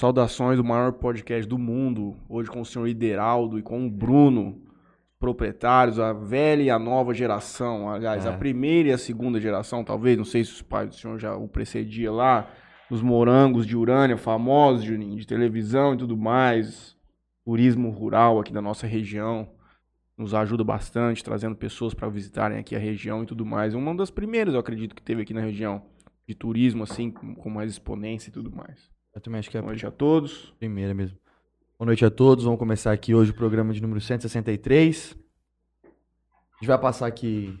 Saudações do maior podcast do mundo, hoje com o senhor Ideraldo e com o Bruno, proprietários, a velha e a nova geração, aliás, É. a primeira e a segunda geração, talvez, não sei se os pais do senhor já o precedia lá, os morangos de Urânia, famosos, Juninho, de televisão e tudo mais, turismo rural aqui da nossa região, nos ajuda bastante, trazendo pessoas para visitarem aqui a região e tudo mais. Uma das primeiras, eu acredito, que teve aqui na região, de turismo, assim, com mais exponência e tudo mais. Eu também acho que é a Boa noite a todos. primeira mesmo. Boa noite a todos. Vamos começar aqui hoje o programa de número 163. A gente vai passar aqui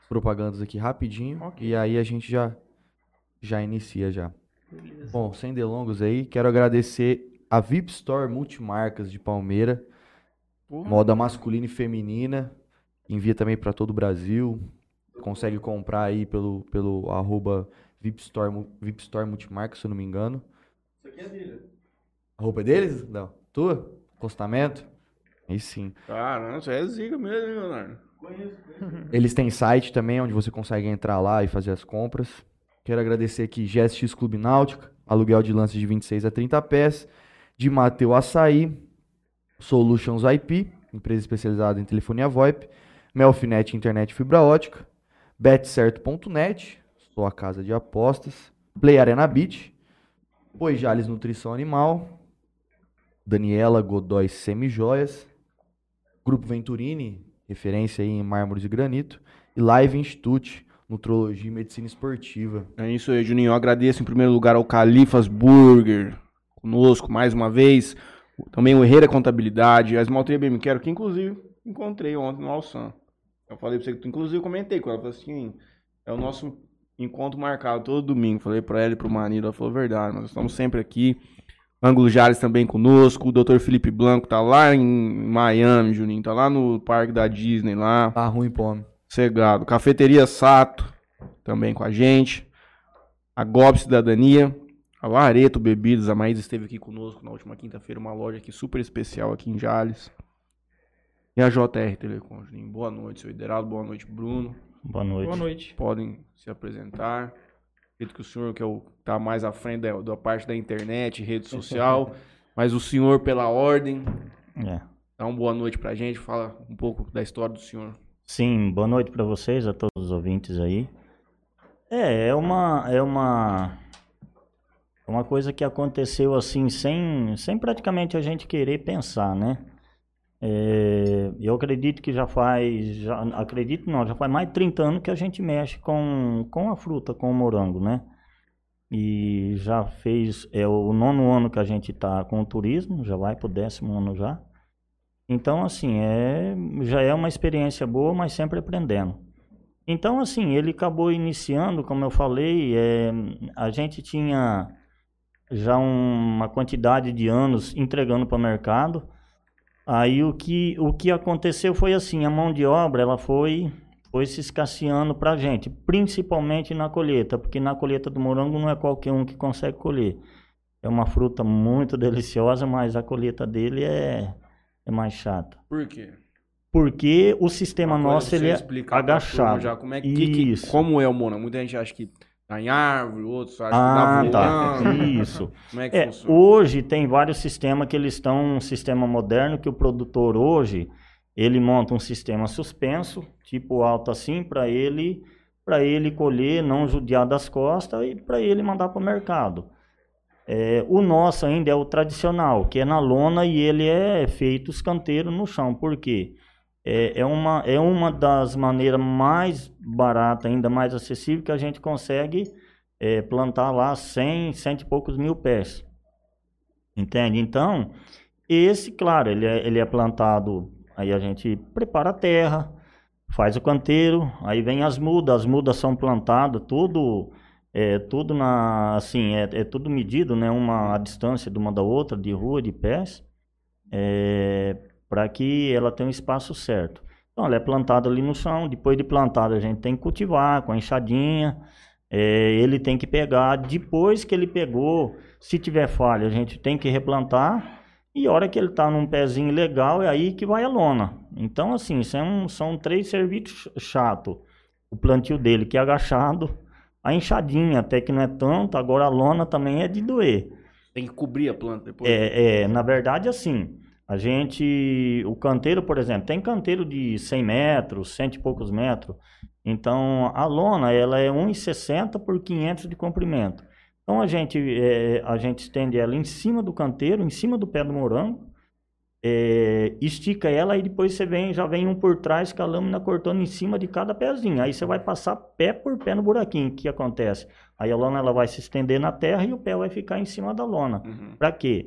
as propagandas aqui rapidinho e aí a gente já já inicia já. Bom, sem delongas aí, quero agradecer a VIP Store Multimarcas de Palmeira, moda masculina e feminina. Envia também para todo o Brasil. Consegue comprar aí pelo, pelo arroba VIP Store, VIP Store Multimarcas, se eu não me engano. A roupa é deles? Não. Tua? Acostamento? Aí sim. Caramba, isso é zica mesmo, hein, Leonardo? Eles têm site também, onde você consegue entrar lá e fazer as compras. Quero agradecer aqui GSX Clube Náutica, aluguel de lances de 26 a 30 pés, de Mateu Açaí, Solutions IP, empresa especializada em telefonia VoIP, Melfinet Internet Fibra Ótica, betcerto.net, sua casa de apostas, Play Arena Beach, Poijales Nutrição Animal, Daniela Godoy Semijoias, Grupo Venturini, referência em mármores e granito, e Live Institute, Nutrologia e Medicina Esportiva. É isso aí, Juninho. Eu agradeço em primeiro lugar ao Califas Burger, conosco mais uma vez. Também o Herreira Contabilidade, a Esmalteria Me Quero, que inclusive encontrei ontem no Alçan. Eu falei pra você que, inclusive, comentei com ela. Falei assim: é o nosso encontro marcado todo domingo. Falei pra ela e pro Manilo. Ela falou verdade, mas estamos sempre aqui. Ângulo Jales também conosco. O Dr. Felipe Blanco tá lá em Miami, Juninho. Tá lá no parque da Disney lá. Tá ruim, pome. Cegado. Cafeteria Sato, também com a gente. A Gob Cidadania. A Lareto Bebidas. A Maísa esteve aqui conosco na última quinta-feira. Uma loja aqui super especial aqui em Jales. E a JR Telecom. Juninho. Boa noite, seu Ideraldo. Boa noite, Bruno. Boa noite. Boa noite. Podem se apresentar. Acredito que o senhor que é o, tá mais à frente da, da parte da internet, rede social. mas o senhor, pela ordem, É. dá uma boa noite pra gente. Fala um pouco da história do senhor. Sim, boa noite para vocês, a todos os ouvintes aí. É, é uma é uma é uma coisa que aconteceu assim sem sem praticamente a gente querer pensar, né? É, eu acredito que já faz, já, acredito não, já faz mais de 30 anos que a gente mexe com, com a fruta, com o morango, né? E já fez, é o nono ano que a gente está com o turismo, já vai pro décimo ano já. Então, assim, é, já é uma experiência boa, mas sempre aprendendo. Então, assim, ele acabou iniciando, como eu falei, é, a gente tinha já uma quantidade de anos entregando para o mercado. Aí o que, o que aconteceu foi assim, a mão de obra ela foi, foi se escasseando para a gente, principalmente na colheita, porque na colheita do morango não é qualquer um que consegue colher. É uma fruta muito deliciosa, mas a colheita dele é, é mais chata. Por quê? Porque o sistema nosso ele é agachado. Já, como, é, que, que- como é o morango? Muita gente acha que tá em árvore, outros acham Ah, tá. Isso. Como é que É, funciona? hoje tem vários sistemas que eles estão um sistema moderno que o produtor hoje ele monta um sistema suspenso, tipo alto assim, para ele para ele colher, não judiar das costas e para ele mandar para o mercado. É, o nosso ainda é o tradicional, que é na lona e ele é feito escanteiro no chão. Por quê? É, é, uma, é uma das maneiras mais baratas, ainda mais acessível, que a gente consegue é, plantar lá 100, cento e poucos mil pés. Entende? Então, esse, claro, ele é, ele é plantado, aí a gente prepara a terra, faz o canteiro, aí vem as mudas, as mudas são plantadas, tudo é tudo na assim, é, é tudo medido, né, uma a distância de uma da outra, de rua, de pés, é, para que ela tenha um espaço certo. Então, ela é plantada ali no chão, depois de plantada a gente tem que cultivar com a enxadinha, é, ele tem que pegar, depois que ele pegou, se tiver falha, a gente tem que replantar, e a hora que ele está num pezinho legal, é aí que vai a lona. Então, assim, são, são três serviços chato. O plantio dele, que é agachado, a enxadinha, até que não é tanto, agora a lona também é de doer. Tem que cobrir a planta depois? É, é, na verdade, assim, a gente, o canteiro, por exemplo, tem canteiro de 100 metros, cento e poucos metros. Então, a lona, ela é 1,60 por 500 de comprimento. Então, a gente, é, a gente estende ela em cima do canteiro, em cima do pé do morango, é, estica ela e depois você vem, já vem um por trás com a lâmina cortando em cima de cada pezinho. Aí você vai passar pé por pé no buraquinho. O que acontece? Aí a lona ela vai se estender na terra e o pé vai ficar em cima da lona. Uhum. Para quê?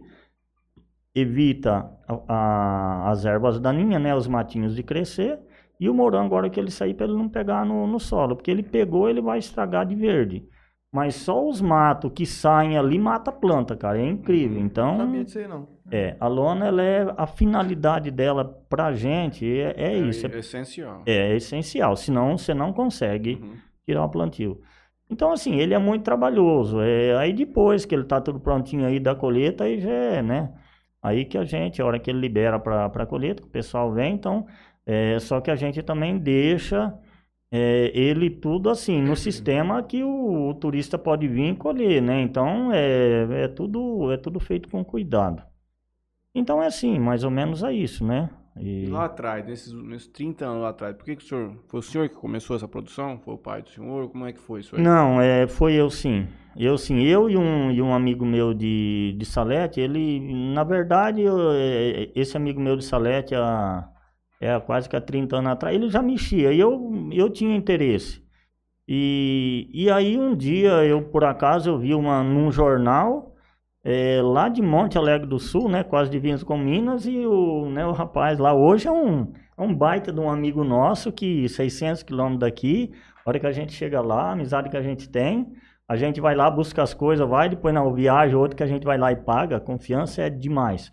Evita a- a- as ervas daninhas, né, os matinhos de crescer. E o morango, agora que ele sair, para ele não pegar no, no solo. Porque ele pegou, ele vai estragar de verde. Mas só os matos que saem ali mata a planta, cara. É incrível. Não Então, sabia disso aí, não. é, a lona, ela é, a finalidade dela pra gente é, é isso, É essencial. é, é essencial, senão você não consegue Uhum. tirar o plantio. Então, assim, ele é muito trabalhoso, é, aí depois que ele tá tudo prontinho aí da colheita, aí já é, né, aí que a gente, a hora que ele libera pra, pra colheita, o pessoal vem, então, é, só que a gente também deixa é, ele tudo assim, no sistema que o, o turista pode vir colher, né, então é, é tudo, é tudo feito com cuidado. Então é assim, mais ou menos é isso, né? E E- lá atrás, nesses, nesses 30 anos lá atrás, por que, que o senhor. Foi o senhor que começou essa produção? Foi o pai do senhor? Como é que foi isso aí? Não, é, foi eu sim. Eu sim, eu e um, e um amigo meu de, de Salete, ele, na verdade, eu, é, esse amigo meu de Salete, há, é, quase que há 30 anos atrás, ele já mexia e eu, eu tinha interesse. E, e aí um dia, eu por acaso, eu vi uma, num jornal, é, lá de Monte Alegre do Sul, né, quase divinas com Minas, e o, né, o rapaz lá hoje é um, é um baita de um amigo nosso, que 600 quilômetros daqui, a hora que a gente chega lá, a amizade que a gente tem, a gente vai lá, busca as coisas, vai, depois na viagem, outro que a gente vai lá e paga, a confiança é demais.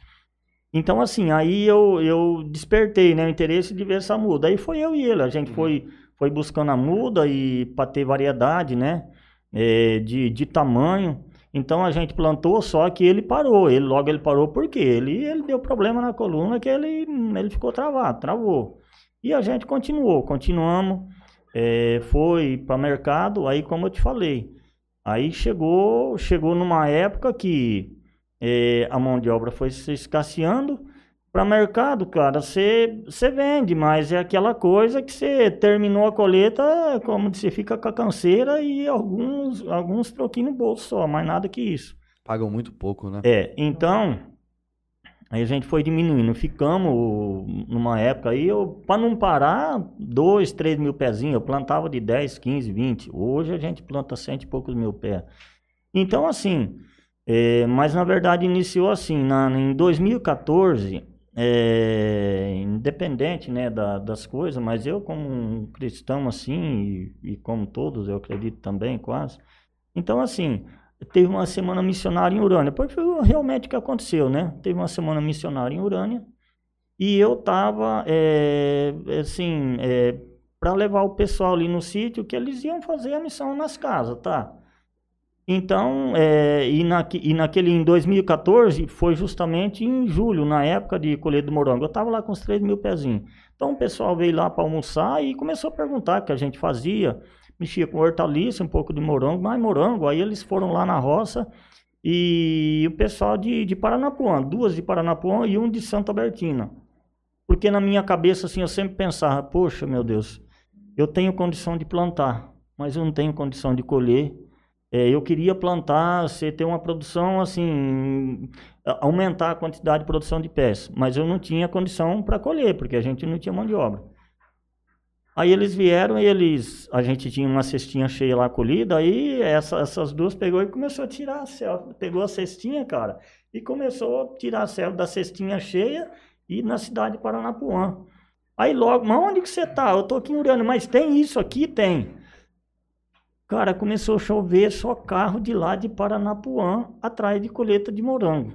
Então, assim, aí eu, eu despertei, né, o interesse de ver essa muda. Aí foi eu e ele, a gente Uhum. foi, foi buscando a muda e para ter variedade, né, eh, de, de tamanho. Então a gente plantou, só que ele parou. Ele logo ele parou porque ele, ele deu problema na coluna que ele, ele ficou travado, travou. E a gente continuou, continuamos, eh, foi para mercado, aí como eu te falei, aí chegou, chegou numa época que eh, a mão de obra foi se escasseando. Para mercado, cara, você vende, mas é aquela coisa que você terminou a colheita, como você fica com a canseira e alguns, alguns troquinhos no bolso só, mais nada que isso. Pagam muito pouco, né? É, então, aí a gente foi diminuindo. Ficamos numa época aí, eu, para não parar, 2, 3 mil pezinhos, eu plantava de 10, 15, 20. Hoje a gente planta cento e poucos mil pés. Então, assim, é, mas na verdade iniciou assim, na, em 2014, é, independente né, da- das coisas, mas eu como um cristão assim, e, e como todos, eu acredito também, quase. Então, assim, teve uma semana missionária em Urânia. Foi foi realmente o que aconteceu, né? Teve uma semana missionária em Urânia e eu tava, é, assim, para levar o pessoal ali no sítio, que eles iam fazer a missão nas casas, tá? Então, é, e, naque, e naquele em 2014 foi justamente em julho, na época de colheita do morango. Eu estava lá com os 3 mil pezinhos. Então o pessoal veio lá para almoçar e começou a perguntar o que a gente fazia. Mexia com hortaliça, um pouco de morango, mais morango. Aí eles foram lá na roça e o pessoal de, de Paranapuã, duas de Paranapuã e um de Santa Bertina. Porque na minha cabeça, assim, eu sempre pensava, poxa, meu Deus, eu tenho condição de plantar, mas eu não tenho condição de colher. É, eu queria plantar, você ter uma produção assim, aumentar a quantidade de produção de pés, mas eu não tinha condição para colher, porque a gente não tinha mão de obra. Aí eles vieram e eles, a gente tinha uma cestinha cheia lá colhida, aí essa- essas duas pegou e começou a tirar a pegou a cestinha, cara, e começou a tirar a selva da cestinha cheia e na cidade de Paranapuã. Aí logo, mas onde que você tá? Eu tô aqui em Urânia, mas tem isso aqui? Tem. Cara, começou a chover só carro de lá de Paranapuã atrás de colheita de morango.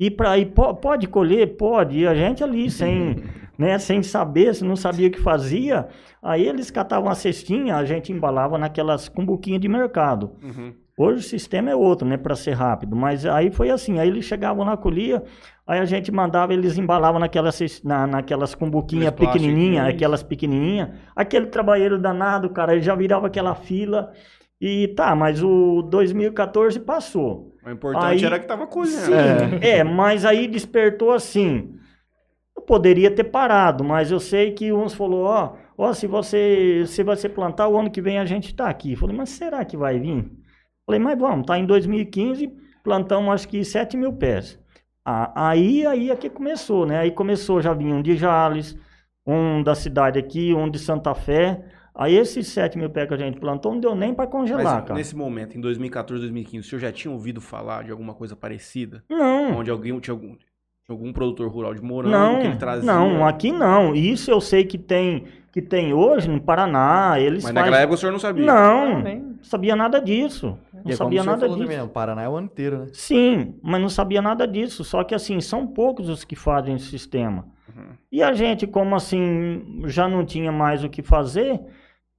E para aí po- pode colher, pode. E a gente ali sem, né, sem saber, se não sabia o que fazia, aí eles catavam a cestinha, a gente embalava naquelas cumbuquinhas de mercado. Uhum. Hoje o sistema é outro, né, para ser rápido, mas aí foi assim, aí eles chegavam na colhia, aí a gente mandava, eles embalavam naquelas, na, naquelas cumbuquinhas plastiquinhos. aquelas pequenininhas, aquele trabalheiro danado, cara, ele já virava aquela fila, E tá, mas o 2014 passou. O importante Aí- era que tava colhendo. Sim, é. mas aí despertou assim. Eu poderia ter parado, mas eu sei que uns falou, ó, ó, se você, se você plantar, o ano que vem a gente tá aqui. Eu Falei, mas será que vai vir? Falei, mas vamos, tá em 2015, plantamos acho que 7 mil pés. Ah, aí, aí é que começou, né? Aí começou, já vinha um de Jales, um da cidade aqui, um de Santa Fé. Aí esses 7 mil pés que a gente plantou não deu nem para congelar, Mas cara. nesse momento, em 2014, 2015, o senhor já tinha ouvido falar de alguma coisa parecida? Não. Onde alguém tinha algum, algum produtor rural de morango Não, que ele trazia? não, aqui não. Isso eu sei que tem, que tem hoje no Paraná. Eles Mas fazem- naquela época o senhor não sabia? Não, Não, não sabia nada disso. Não E é como sabia nada falou disso. também, o Paraná é o ano inteiro, né? Sim, mas não sabia nada disso. Só que assim, são poucos os que fazem esse sistema. Uhum. E a gente, como assim, já não tinha mais o que fazer,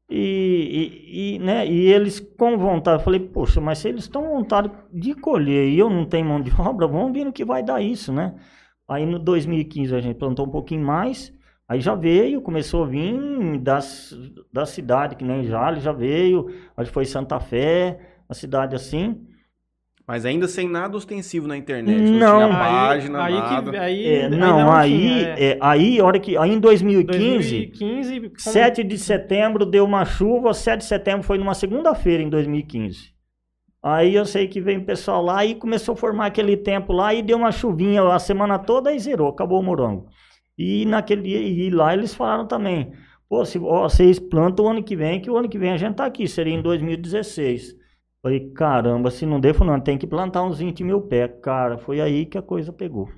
e, e, e, né, e eles com vontade, eu falei, poxa, mas se eles estão com vontade de colher e eu não tenho mão de obra, vamos ver no que vai dar isso, né? Aí no 2015 a gente plantou um pouquinho mais, aí já veio, começou a vir das, da cidade, que nem Jales já veio, acho que foi Santa Fé, a cidade assim. Mas ainda sem nada ostensivo na internet. Não. Não tinha Aí- página, aí, nada. que, aí, É, aí não, aí, tinha, é. é, aí, hora que, aí em 2015, 2015, como- 7 de setembro deu uma chuva, 7 de setembro foi numa segunda-feira em 2015. Aí eu sei que veio o pessoal lá e começou a formar aquele tempo lá e deu uma chuvinha a semana toda e zerou, acabou o morango. E naquele e lá eles falaram também, pô, se, vocês plantam o ano que vem, que o ano que vem a gente tá aqui, seria em 2016. Falei, caramba, se não der, não, tem que plantar uns 20 mil pés. Cara, foi aí que a coisa pegou.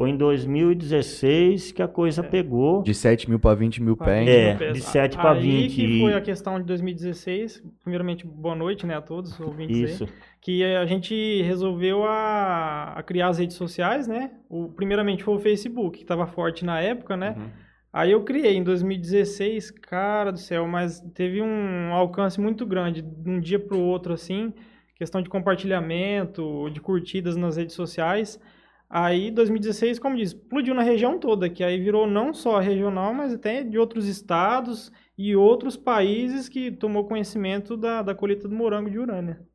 Foi em 2016 que a coisa pegou. De 7 mil pra 20 mil pés. É, de 7 pra Aí 20 que foi a questão de 2016. Primeiramente, boa noite, né, a todos, ouvintes aí. Isso. Que a gente resolveu a, a criar as redes sociais, né? O, primeiramente foi o Facebook, que estava forte na época, né? Uhum. Aí eu criei em 2016, cara do céu, mas teve um alcance muito grande de um dia para o outro, assim, questão de compartilhamento, de curtidas nas redes sociais. Aí 2016, como diz, explodiu na região toda, que aí virou não só regional, mas até de outros estados e outros países que tomou conhecimento da, da colheita do morango de Urânia.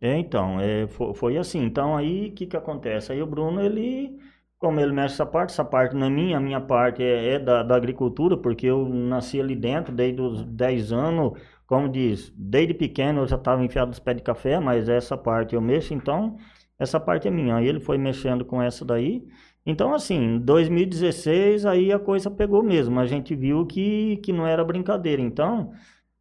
É, então, é, fo- foi, assim. Então, aí, o que que acontece? Aí o Bruno, ele, como ele mexe essa parte, essa parte não é minha, a minha parte é, é da, da agricultura, porque eu nasci ali dentro desde os 10 anos, como diz, desde pequeno eu já estava enfiado nos pés de café, mas essa parte eu mexo, então, essa parte é minha. Aí ele foi mexendo com essa daí. Então, assim, em 2016, aí a coisa pegou mesmo. A gente viu que, que não era brincadeira. Então,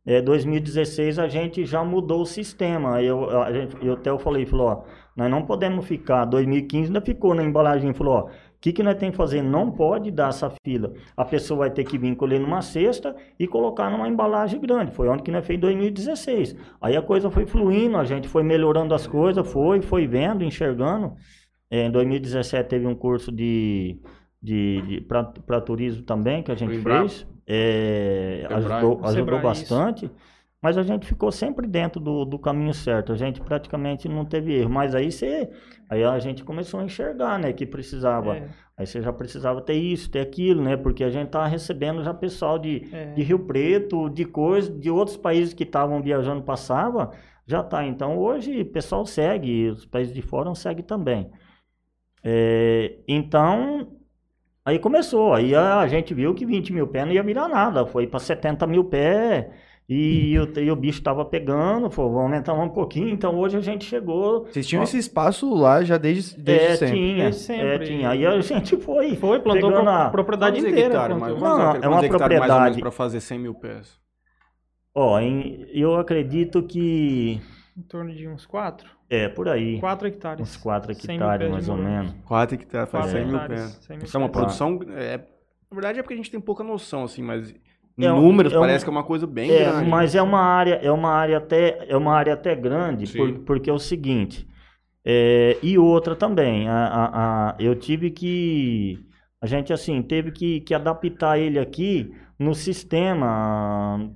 é, 2016 a gente já mudou o sistema. Eu, a gente, eu até eu falei, falou, ó, nós não podemos ficar. 2015 ainda ficou na embalagem, falou, ó, que, que nós temos que fazer? Não pode dar essa fila. A pessoa vai ter que vir colher numa cesta e colocar numa embalagem grande. Foi onde que nós fez em 2016. Aí a coisa foi fluindo, a gente foi melhorando as coisas, foi, foi vendo, enxergando. É, em 2017 teve um curso de, de, de para turismo também que a gente Embrapa. fez. É, ajudou, ajudou isso. bastante. Mas a gente ficou sempre dentro do, do caminho certo. A gente praticamente não teve erro. Mas aí você, aí a gente começou a enxergar, né, que precisava. É, Aí você já precisava ter isso, ter aquilo, né? Porque a gente tava recebendo já pessoal de, é. de Rio Preto, de coisa, de outros países que estavam viajando passava, já tá. Então hoje o pessoal segue, os países de fora seguem também. É, então, aí começou. Aí a, a gente viu que 20 mil pés não ia virar nada. Foi para 70 mil pés e, o, e o bicho tava pegando. Falou, vamos aumentar um pouquinho. Então hoje a gente chegou. Vocês tinham Ó. esse espaço lá já desde, desde é, sempre. tinha, Desde sempre. é, tinha. Aí a gente foi. Foi, plantou a a- propriedade inteira. hectares, plantou. mais- Não, quantos é uma propriedade. para fazer 100 mil pés? Ó, em- eu acredito que Em torno de uns 4? é por aí. 4 hectares. Uns 4 100 mil hectares, mais ou menos. 4 hectares, faz Quatro 100 mil hectares, pés. 100 mil Isso é uma produção... É, na verdade é porque a gente tem pouca noção, assim, mas em É um- números é um- parece que é uma coisa bem É, grande. mas é uma área, é uma área até, é uma área até grande, por- porque é o seguinte. é, e outra também, a, a- a- eu tive que, a gente assim teve que, que adaptar ele aqui no sistema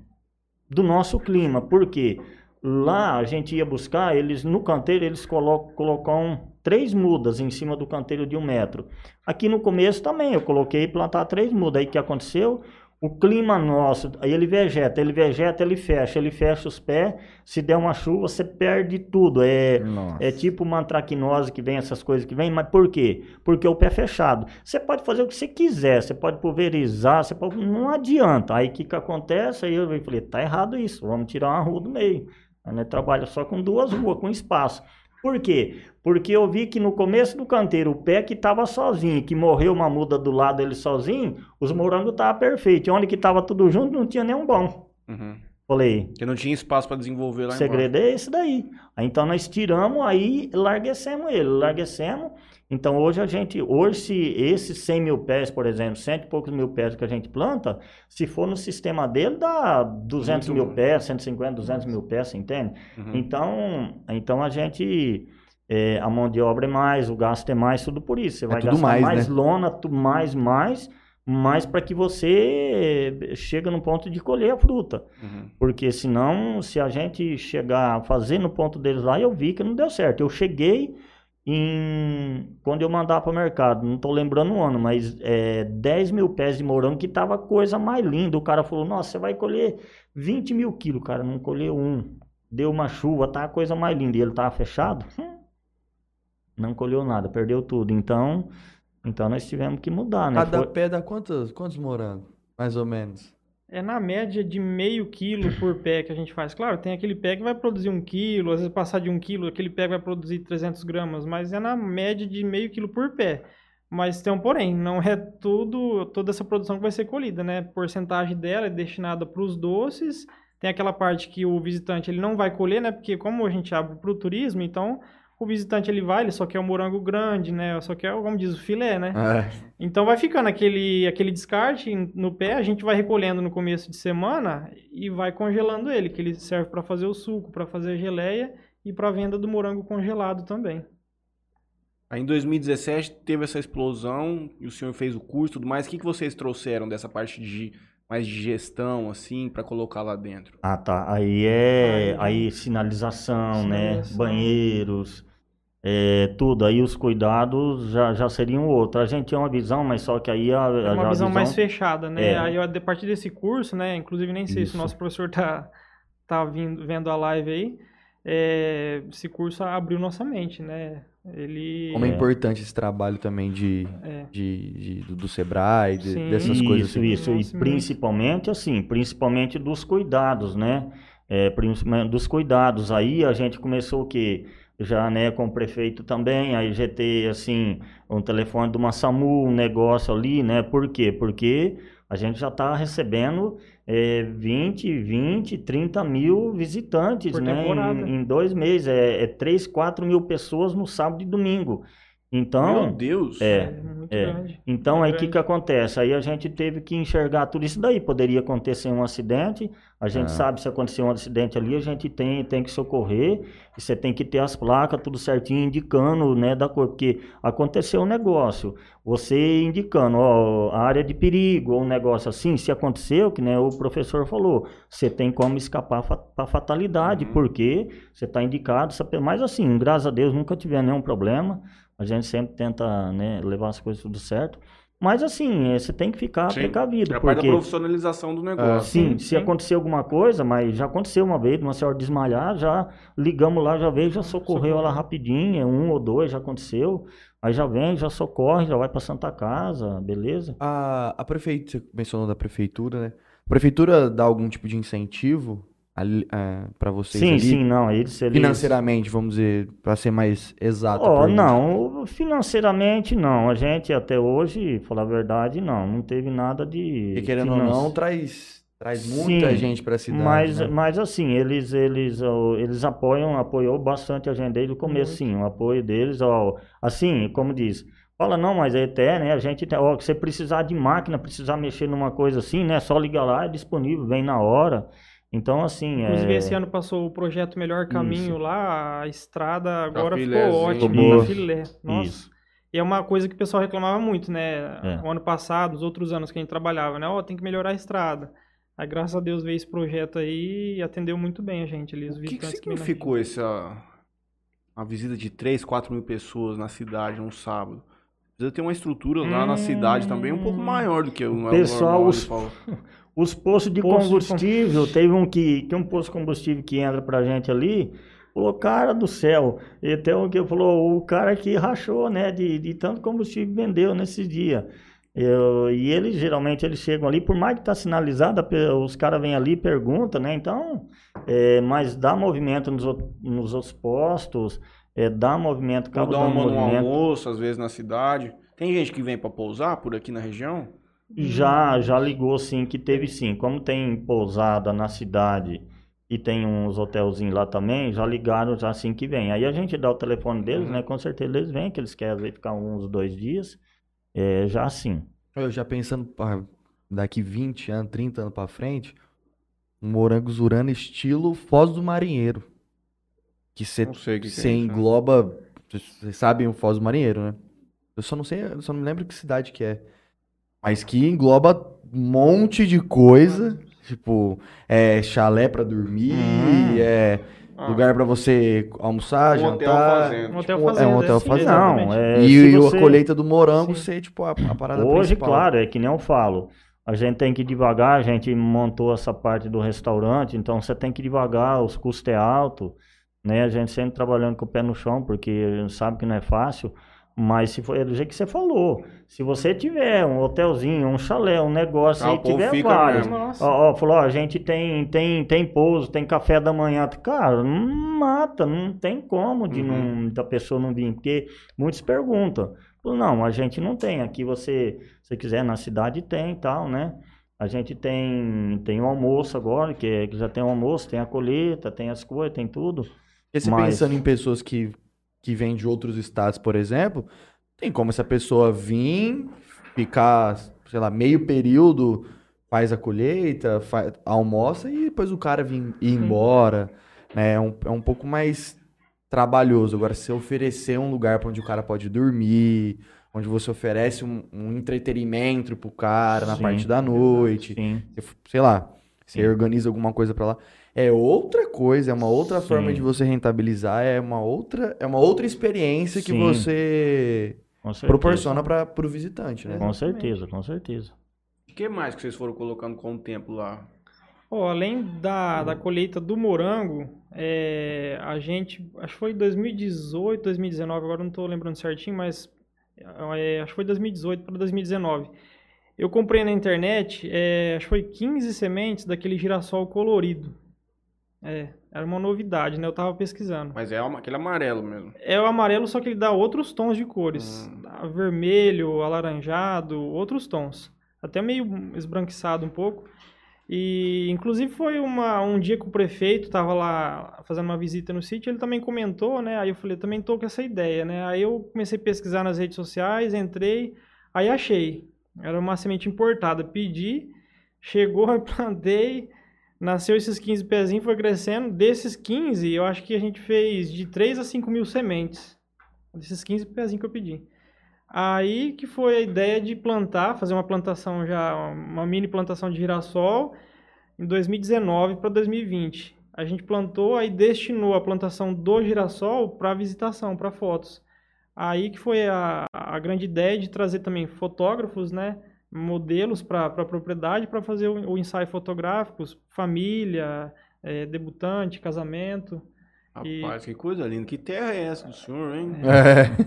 do nosso clima, porque lá a gente ia buscar, eles no canteiro eles colocam, colocam três mudas em cima do canteiro de um metro. Aqui no começo também eu coloquei plantar três mudas. Aí o que aconteceu? O clima nosso, aí ele vegeta, ele vegeta, ele fecha, ele fecha os pés. Se der uma chuva, você perde tudo. É, Nossa. é tipo uma antracnose que vem, essas coisas que vem, mas por quê? Porque o pé é fechado. Você pode fazer o que você quiser, você pode pulverizar, você pode... não adianta. Aí o que, que acontece? Aí eu falei, tá errado isso, vamos tirar uma rua do meio. Aí nós trabalha só com duas ruas, com espaço. Por quê? Porque eu vi que no começo do canteiro, o pé que estava sozinho, que morreu uma muda do lado dele sozinho, os morangos estavam perfeitos. Onde que estava tudo junto, não tinha nenhum bom. Uhum. Falei, Porque não tinha espaço pra desenvolver o lá segredo é esse daí. Aí, então nós tiramos, aí larguecemos ele, larguecemos. Então hoje a gente, hoje se esses 100 mil pés, por exemplo, cento e poucos mil pés que a gente planta, se for no sistema dele, dá 200 Muito mil pés, 150, 200 mil pés, você entende? Uhum. Então, então a gente, é, a mão de obra é mais, o gasto é mais, tudo por isso. Você vai tudo gastar mais, mais, né? lona, tu, mais, mais, mais para que você eh, chega no ponto de colher a fruta. Uhum. Porque senão, se a gente chegar a fazer no ponto deles lá, eu vi que não deu certo. Eu cheguei em. Quando eu mandava para o mercado, não estou lembrando o ano, mas é, 10 mil pés de morango que tava a coisa mais linda. O cara falou: Nossa, você vai colher 20 mil quilos, cara. Não colheu um. Deu uma chuva, tá a coisa mais linda. E ele tava fechado? Hum, Não colheu nada, perdeu tudo. Então, então nós tivemos que mudar, né? Cada Foi- pé dá quantos, quantos morangos? Mais ou menos. É na média de meio quilo por pé que a gente faz. Claro, tem aquele pé que vai produzir um quilo, às vezes passar de um quilo, aquele pé vai produzir 300 gramas, mas é na média de meio quilo por pé. Mas tem um porém, não é tudo, toda essa produção que vai ser colhida, né? Porcentagem dela é destinada para os doces. Tem aquela parte que o visitante ele não vai colher, né? Porque como a gente abre para o turismo, então o visitante ele vai, ele só quer o morango grande, né? Só quer, como diz, o filé, né? É. Então vai ficando aquele, aquele descarte no pé, a gente vai recolhendo no começo de semana e vai congelando ele, que ele serve para fazer o suco, para fazer a geleia e para venda do morango congelado também. Aí em 2017 teve essa explosão e o senhor fez o curso e tudo mais. O que, que vocês trouxeram dessa parte de mais de gestão, assim, pra colocar lá dentro? Ah, tá. Aí é Aí, aí sinalização, né? Sinalização. Banheiros, é, tudo. Aí os cuidados já, já seriam outros. A gente tinha uma visão, mas só que aí a, É uma a visão mais fechada, né? É. Aí a partir desse curso, né? Inclusive nem sei se Isso. o nosso professor tá, tá vindo, vendo a live aí. é, esse curso abriu nossa mente, né? Ele. Como é importante esse trabalho também de, É. de, de- do, do Sebrae, de- dessas isso, coisas assim. Isso, e principalmente assim, principalmente dos cuidados, né? É, principalmente dos cuidados. Aí a gente começou o quê? Já, né, com o prefeito também, aí GT, assim, um telefone de uma SAMU, um negócio ali, né? Por quê? Porque a gente já está recebendo é, 20, 20, 30 mil visitantes, Por né? Em, em dois meses. É, é 3, 4 mil pessoas no sábado e domingo. Então, Meu Deus! é, muito é. grande. então, aí o que, que acontece? Aí a gente teve que enxergar tudo isso daí. Poderia acontecer um acidente, a gente Ah. sabe se acontecer um acidente ali, a gente tem, tem que socorrer, e você tem que ter as placas, tudo certinho, indicando, né, da cor, porque aconteceu um negócio, você indicando, ó, a área de perigo, ou um negócio assim, se aconteceu, que né, o professor falou, você tem como escapar para fatalidade, Uhum. porque você está indicado, mas assim, graças a Deus, nunca tivemos nenhum problema, a gente sempre tenta, né, levar as coisas tudo certo, mas assim, é, você tem que ficar Sim. precavido, É a parte da porque... profissionalização do negócio. Sim, Sim, se sim. acontecer alguma coisa, mas já aconteceu uma vez, uma senhora desmaiar, já ligamos lá, já veio, já socorreu ela rapidinho, é um ou dois, já aconteceu. Aí já vem, já socorre, já vai pra Santa Casa, beleza? A, a prefeitura, você mencionou da prefeitura, né? A prefeitura dá algum tipo de incentivo é, para vocês sim, ali? sim, não, eles... eles... Financeiramente, vamos dizer, para ser mais exato. pergunta. não, financeiramente não, a gente até hoje, falar a verdade, não, não teve nada de... Porque querendo ou finance- não, traz, traz muita Sim, gente para a cidade. Mas, né? mas assim, eles, eles, eles apoiam, apoiou bastante a gente desde o começo, sim, o apoio deles, ó, assim, como diz, fala, não, mas é até, né, a gente, tem- ó, se você precisar de máquina, precisar mexer numa coisa assim, né, só ligar lá, é disponível, vem na hora, então, assim, Inclusive, é... esse ano passou o projeto Melhor Caminho Isso. lá, a estrada agora ficou ótima, tá filé. Nossa. Isso. E é uma coisa que o pessoal reclamava muito, né? É. O ano passado, nos outros anos que a gente trabalhava, né? Ó, tem que melhorar a estrada. Aí, graças a Deus, veio esse projeto aí e atendeu muito bem a gente ali, os O que, que significou essa uma visita de 3, 4 mil pessoas na cidade num sábado? Precisa ter uma estrutura lá na cidade também um pouco maior do que o Pessoal, normal, os-. Os postos de Posto de combustível, teve um que, que um posto de combustível que entra pra gente ali, falou, cara do céu, e tem um que falou, o cara que rachou, né, de, de tanto combustível que vendeu nesses dias. Eu- e eles, geralmente, eles chegam ali, por mais que tá sinalizado, a pe- os caras vêm ali e perguntam, né, então, é, mas dá movimento nos, nos outros postos, é, dá movimento, Ou acaba dá no movimento. almoço, às vezes na cidade. Tem gente que vem pra pousar por aqui na região? Já, já ligou sim, que teve sim. Como tem pousada na cidade e tem uns hotelzinhos lá também, já ligaram já assim que vem. Aí a gente dá o telefone deles, Uhum. né? Com certeza eles vêm, que eles querem ficar uns dois dias. É, já sim. Eu já pensando daqui 20 anos, 30 anos pra frente, um morango zurano estilo Foz do Marinheiro. Que você é né? engloba. Vocês sabem o Foz do Marinheiro, né? Eu só não sei, eu só não me lembro que cidade que é. Mas que engloba um monte de coisa. Tipo, é chalé pra dormir, Hum. é Ah, lugar pra você almoçar, um hotel jantar. fazenda. Um hotel Tipo, é um hotel sim, fazenda. Não, é, E, e você- a colheita do morango Sim. ser, tipo, a, a parada Hoje, principal. claro, é que nem eu falo. A gente tem que ir devagar, a gente montou essa parte do restaurante, então você tem que ir devagar, os custos é alto, né? A gente sempre trabalhando com o pé no chão, porque a gente sabe que não é fácil, mas se for, é do jeito que você falou, se você tiver um hotelzinho, um chalé, um negócio Ah, aí, tiver vários. Ó, ó, falou, ó, a gente tem, tem, tem pouso, tem café da manhã. Cara, não mata, não tem como de Uhum. não, da pessoa não vir, porque muitos perguntam. Não, a gente não tem. Aqui você, se quiser, na cidade tem e tal, né? A gente tem, tem o almoço agora, que, é- que já tem o almoço, tem a colheita, tem as coisas, tem tudo. Porque você Mas- pensando em pessoas que, que vêm de outros estados, por exemplo, tem como essa pessoa vir, ficar, sei lá, meio período, faz a colheita, fa- almoça e depois o cara vir, ir embora. né? É, um, é um pouco mais trabalhoso. Agora, se você oferecer um lugar para onde o cara pode dormir, onde você oferece um, um entretenimento pro cara na Sim. parte da noite, Sim. sei lá, você Sim. organiza alguma coisa pra lá. É outra coisa, é uma outra Sim. forma de você rentabilizar, é uma outra, é uma outra experiência que Sim. você Com certeza. proporciona para pro visitante, né? Com certeza, com certeza. O que mais que vocês foram colocando com o tempo lá? Ó, além da, da colheita do morango, é, a gente, acho que foi 2018, 2019, agora não estou lembrando certinho, mas é, acho que foi 2018 para 2019. Eu comprei na internet, é, acho que foi 15 sementes daquele girassol colorido. É, era uma novidade, né? Eu tava pesquisando. Mas é aquele amarelo mesmo. É o amarelo, só que ele dá outros tons de cores. Hum. Vermelho, alaranjado, outros tons. Até meio esbranquiçado um pouco. E, inclusive, foi uma, um dia que o prefeito estava lá fazendo uma visita no sítio, ele também comentou, né? Aí eu falei, também tô com essa ideia, né? Aí eu comecei a pesquisar nas redes sociais, entrei, aí achei. Era uma semente importada. Pedi, chegou, eu plantei, nasceu esses 15 pezinhos, foi crescendo. Desses 15, eu acho que a gente fez de 3 a 5 mil sementes. Desses 15 pezinhos que eu pedi. Aí que foi a ideia de plantar, fazer uma plantação já, uma mini plantação de girassol em 2019 para 2020. A gente plantou, aí destinou a plantação do girassol para visitação, para fotos. Aí que foi a, a grande ideia de trazer também fotógrafos, né, modelos para a propriedade para fazer o, o ensaio fotográfico, família, eh, debutante, casamento. E- Rapaz, que coisa linda. Que terra é essa do senhor, hein?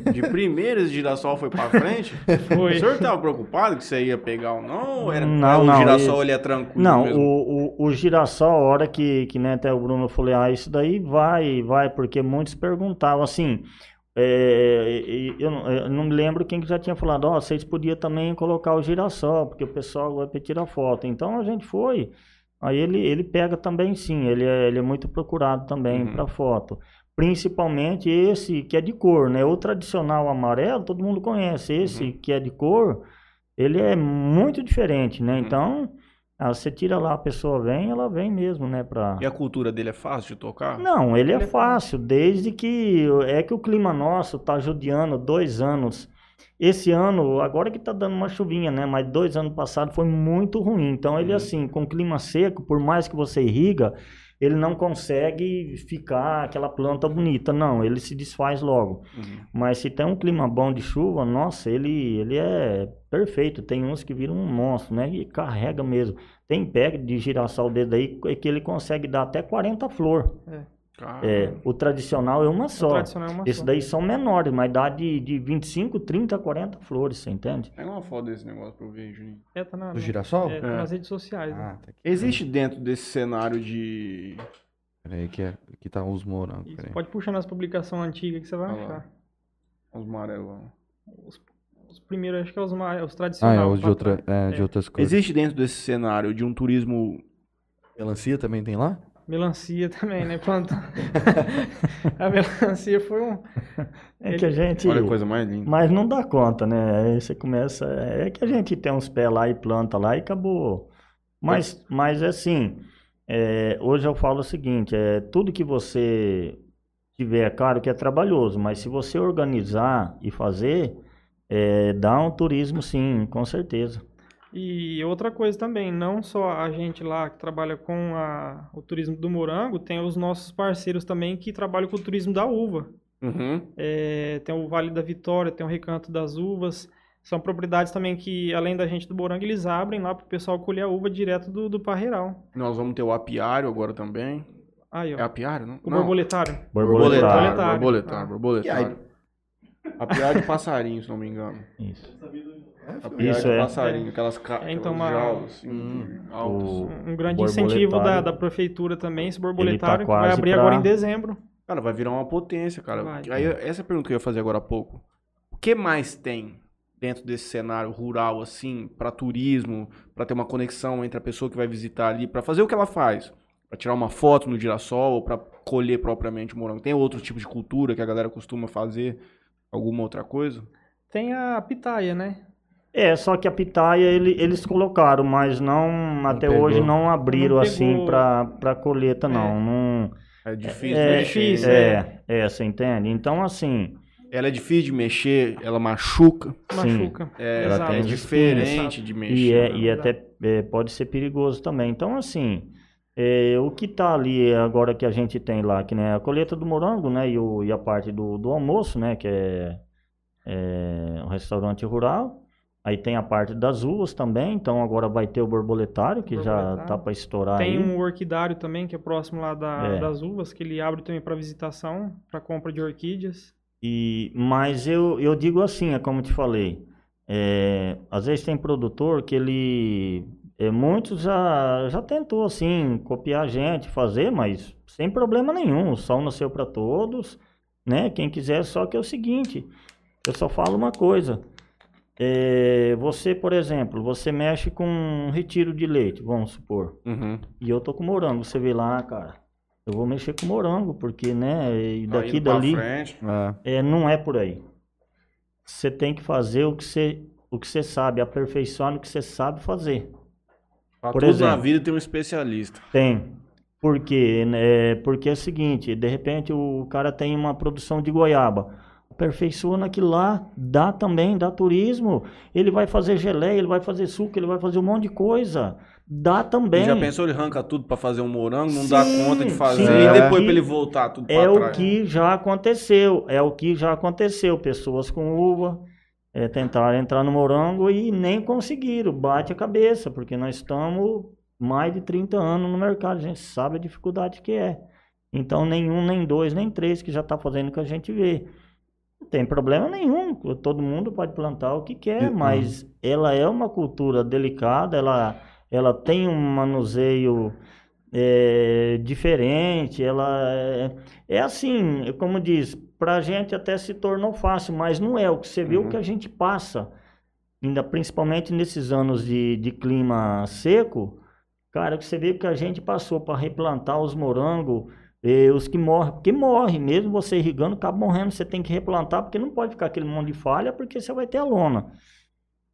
É. De primeira esse girassol foi pra frente? Foi. O senhor estava preocupado que você ia pegar ou não? Ou era, Não, o não, girassol ele é tranquilo Não, mesmo? o, o, o girassol, a hora que, que né, até o Bruno falou, ah, isso daí vai, vai, porque muitos perguntavam assim. É, eu, não- eu não me lembro quem que já tinha falado, ó, vocês podiam também colocar o girassol, porque o pessoal vai para tirar foto. Então a gente foi. Aí ele, ele pega também sim, ele é, ele é muito procurado também Uhum. para foto. Principalmente esse que é de cor, né? O tradicional amarelo, todo mundo conhece. Esse Uhum. que é de cor, ele é muito diferente, né? Uhum. Então, ah, você tira lá, a pessoa vem, ela vem mesmo, né? Pra... E a cultura dele é fácil de tocar? Não, ele é Ele é fácil, desde que é que o clima nosso tá judiando dois anos. Esse ano, agora que tá dando uma chuvinha, né? Mas dois anos passados foi muito ruim. Então ele Uhum. assim, com clima seco, por mais que você irriga, ele não consegue ficar aquela planta bonita, não, ele se desfaz logo. Uhum. Mas se tem um clima bom de chuva, nossa, ele, ele é perfeito. Tem uns que viram um monstro, né? E carrega mesmo. Tem pé de girassol dele aí que ele consegue dar até 40 flor. Cara, É, o tradicional é uma O só. tradicional é uma Esses só. daí são menores, mas dá de, de 25, 30, 40 flores, você entende? Pega uma foto desse negócio pra eu ver, Juninho. É, tá na, Do girassol? é, tá É. nas redes sociais. né? Ah, tá aqui. Existe dentro desse cenário de. Peraí, que é, aqui tá os morangos. Pode puxar nas publicações antigas que você vai lá. achar. Os amarelão. Os, os primeiros, acho que é os, mais, os Ah, tradicionais. é os de, pra outra, trás. é, de É. outras coisas. Existe dentro desse cenário de um turismo. Melancia também tem lá? Melancia também, né? Planta. a melancia foi um. É que a gente. Olha a coisa mais linda. Mas não dá conta, né? Aí você começa. É que a gente tem uns pés lá e planta lá e acabou. Mas, mas assim, é, hoje eu falo o seguinte: é, tudo que você tiver, é claro que é trabalhoso, mas se você organizar e fazer, é, dá um turismo sim, com certeza. E outra coisa também, não só a gente lá que trabalha com a- o turismo do morango, tem os nossos parceiros também que trabalham com o turismo da uva. Uhum. É, tem o Vale da Vitória, tem o Recanto das Uvas. São propriedades também que, além da gente do morango, eles abrem lá para o pessoal colher a uva direto do, do parreiral. Nós vamos ter o apiário agora também. Aí, ó. É apiário, não? o não. borboletário. Borboletário. Borboletário. Borboletário. Ah. Borboletário. Apiário de passarinho, se não me engano. Isso. Apiário Isso é. passarinho, aquelas, ca... É, então, uma- jaulas assim, Hum. altas. O- Um grande incentivo da, da prefeitura também, esse borboletário, que vai abrir pra- agora em dezembro. Cara, vai virar uma potência, cara. Vai. Aí, essa é a pergunta que eu ia fazer agora há pouco. O que mais tem dentro desse cenário rural, assim, para turismo, para ter uma conexão entre a pessoa que vai visitar ali, para fazer o que ela faz? Pra tirar uma foto no girassol ou pra colher propriamente o morango? Tem outro tipo de cultura que a galera costuma fazer? Alguma outra coisa? Tem a pitaia, né? É, só que a pitaia ele- eles colocaram, mas não, até pegou. hoje não abriram Não assim pra colheita, não. não É difícil é, de mexer. difícil, é, é, você entende? Então, assim, Ela é difícil de mexer, ela machuca. Machuca. É, Ela tem é diferente de mexer. e, é, né? e até é, pode ser perigoso também. Então, assim, é, o que tá ali agora que a gente tem lá, que né, a colheita do morango, né, e, o, e a parte do, do almoço, né, que é, é um restaurante rural. Aí tem a parte das uvas também, então agora vai ter o borboletário, que já Borboletário. tá para estourar Tem aí. um orquidário também, que é próximo lá da- É. das uvas, que ele abre também para visitação, para compra de orquídeas. E, mas eu, eu digo assim, é como te falei, é, às vezes tem produtor que ele, é, muitos já, já tentou assim, copiar a gente, fazer, mas sem problema nenhum, o sol nasceu para todos, né? Quem quiser, só que é o seguinte, eu só falo uma coisa, é, você, por exemplo, você mexe com um retiro de leite, vamos supor, Uhum. e eu tô com morango, você vê lá, cara, eu vou mexer com morango, porque, né, e Tá daqui dali... É. É, não é por aí. Você tem que fazer o que você, o que você sabe, aperfeiçoar no que você sabe fazer. Pra Por tudo na exemplo. vida tem um especialista. Tem. Por quê? né? Porque é o seguinte, de repente o cara tem uma produção de goiaba. Aperfeiçoa naquilo lá, dá também, dá turismo. Ele vai fazer geleia, ele vai fazer suco, ele vai fazer um monte de coisa. Dá também. Já pensou ele arranca tudo pra fazer um morango, não dá Sim, conta de fazer sim, e é depois que- pra ele voltar tudo É o trás. que já aconteceu, é o que já aconteceu. Pessoas com uva é, tentaram entrar no morango e nem conseguiram, bate a cabeça, porque nós estamos mais de 30 anos no mercado, a gente sabe a dificuldade que é. Então, nenhum, nem dois, nem três que já está fazendo o que a gente vê. Não tem problema nenhum, todo mundo pode plantar o que quer, mas ela é uma cultura delicada, ela, ela tem um manuseio é, diferente, ela é, é assim, como diz, pra gente até se tornou fácil, mas não é. O que você vê, Uhum. o que a gente passa, ainda principalmente nesses anos de, de clima seco, cara, o que você vê que a gente passou para replantar os morangos, eh, os que morrem, porque morre, mesmo você irrigando, acaba morrendo, você tem que replantar, porque não pode ficar aquele monte de falha, porque você vai ter a lona.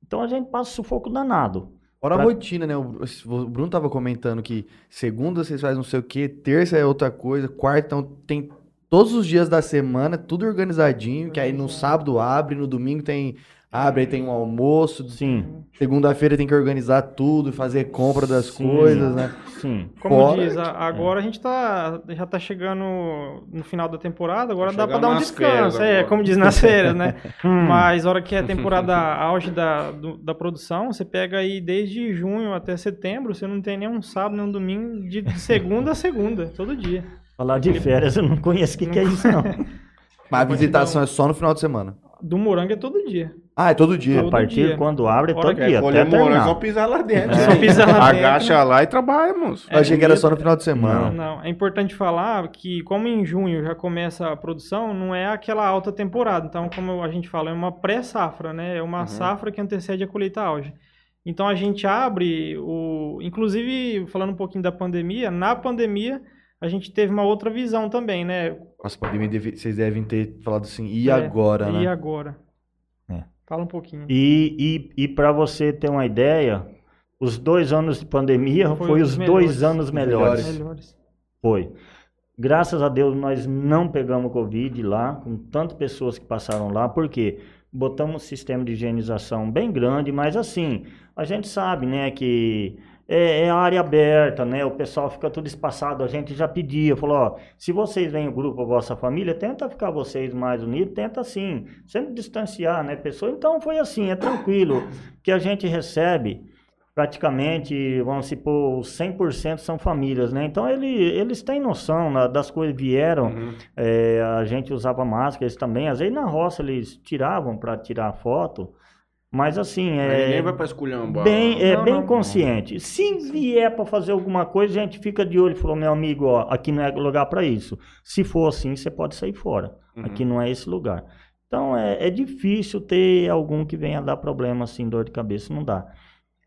Então a gente passa sufoco danado. Fora a Pra- rotina, né? O Bruno tava comentando que segunda vocês fazem não sei o quê, terça é outra coisa, quarta então tem todos os dias da semana, tudo organizadinho, que aí no sábado abre, no domingo tem Abre, aí tem um almoço. Sim, Segunda-feira tem que organizar tudo, fazer compra das Sim. coisas, né? sim. Como Fora diz, a- agora a gente tá, já tá chegando no final da temporada, agora Tá dá pra chegando dar um descanso. É, como diz nas férias, né? Hum, Mas hora que é a temporada auge da, do- da produção, você pega aí desde junho até setembro, você não tem nenhum sábado, nenhum domingo, de, de segunda a segunda, todo dia. falar de férias, eu não conheço o que, que é isso, não. Mas a visitação é só no final de semana. Do morango é todo dia. Ah, é todo dia. A Todo partir dia. quando abre, é Hora todo que dia, colher até morango, é só pisar lá dentro. É só pisar lá dentro. Agacha lá e trabalha, moço. Eu achei que era só no final de semana. Não, é importante falar que como em junho já começa a produção, não é aquela alta temporada. Então, como a gente fala, é uma pré-safra, né? É uma Uhum. safra que antecede a colheita auge. Então a gente abre o, inclusive falando um pouquinho da pandemia, na pandemia a gente teve uma outra visão também, né? Nossa, pandemia, deve- vocês devem ter falado assim, e É, agora, né? E agora? Fala um pouquinho. E, e, e para você ter uma ideia, os dois anos de pandemia Foi foi, os os melhores. dois anos melhores. Melhores. Foi. Graças a Deus nós não pegamos Covid lá, com tantas pessoas que passaram lá, porque botamos um sistema de higienização bem grande, mas assim, a gente sabe, né, que é, é área aberta, né, o pessoal fica tudo espaçado, a gente já pedia, falou, ó, se vocês vêm o grupo, a vossa família, tenta ficar vocês mais unidos, tenta assim, sempre distanciar, né, pessoa, então foi assim, é tranquilo, que a gente recebe praticamente, vamos supor, 100% são famílias, né? Então ele, eles têm noção né, das coisas vieram, Uhum. é, a gente usava máscara, eles também, às vezes na roça eles tiravam para tirar foto, mas assim, é ninguém vai pra esculhambar. bem, é Não, bem não. consciente. Se vier para fazer alguma coisa, a gente fica de olho e falou, meu amigo, ó, aqui não é lugar para isso. Se for assim, você pode sair fora. Uhum. Aqui não é esse lugar. Então é, é difícil ter algum que venha dar problema assim, dor de cabeça, não dá.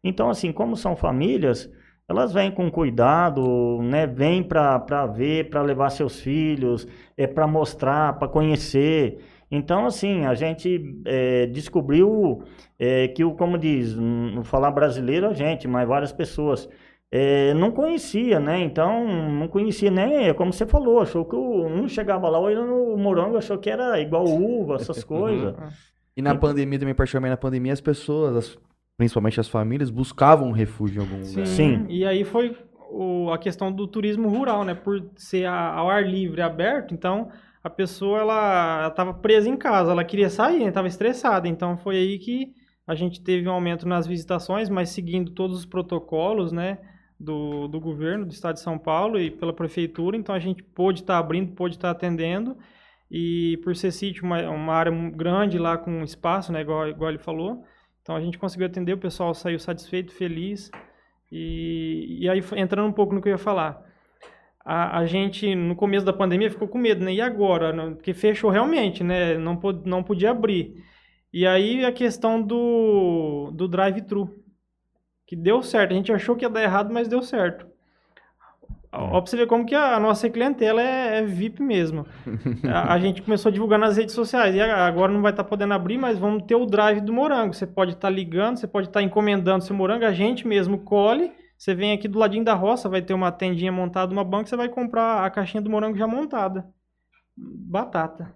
Então, assim, como são famílias, elas vêm com cuidado, né? Vêm para ver, para levar seus filhos, é para mostrar, para conhecer. Então, assim, a gente é, descobriu é, que, o, como diz, não falar brasileiro a gente, mas várias pessoas é, não conhecia, né? Então, não conhecia nem, é como você falou, achou que o, um chegava lá olhando o morango, achou que era igual uva, essas coisas. E na pandemia também, particularmente na pandemia, as pessoas, as- principalmente as famílias, buscavam um refúgio em algum Sim, lugar. Sim. E aí foi o- a questão do turismo rural, né? Por ser a- ao ar livre, aberto, então a pessoa ela estava presa em casa, ela queria sair, estava estressada. Então foi aí que a gente teve um aumento nas visitações, mas seguindo todos os protocolos, né? Do, do governo do estado de São Paulo e pela prefeitura, então a gente pôde estar abrindo, pôde estar atendendo. E por ser sítio, uma, uma área grande lá com espaço, né? Igual, igual ele falou. Então a gente conseguiu atender, o pessoal saiu satisfeito, feliz. E, e aí, entrando um pouco no que eu ia falar. A, a gente, no começo da pandemia, ficou com medo, né? E agora? Porque fechou realmente, né? Não, pod- não podia abrir. E aí a questão do, do drive-thru. Que deu certo. A gente achou que ia dar errado, mas deu certo. Ó, pra você ver como que a nossa clientela é, é VIP mesmo. a, a gente começou a divulgar nas redes sociais. E agora não vai estar podendo abrir, mas vamos ter o drive do morango. Você pode estar ligando, você pode estar encomendando seu morango. A gente mesmo colhe. Você vem aqui do ladinho da roça, vai ter uma tendinha montada, uma banca, você vai comprar a caixinha do morango já montada. Batata.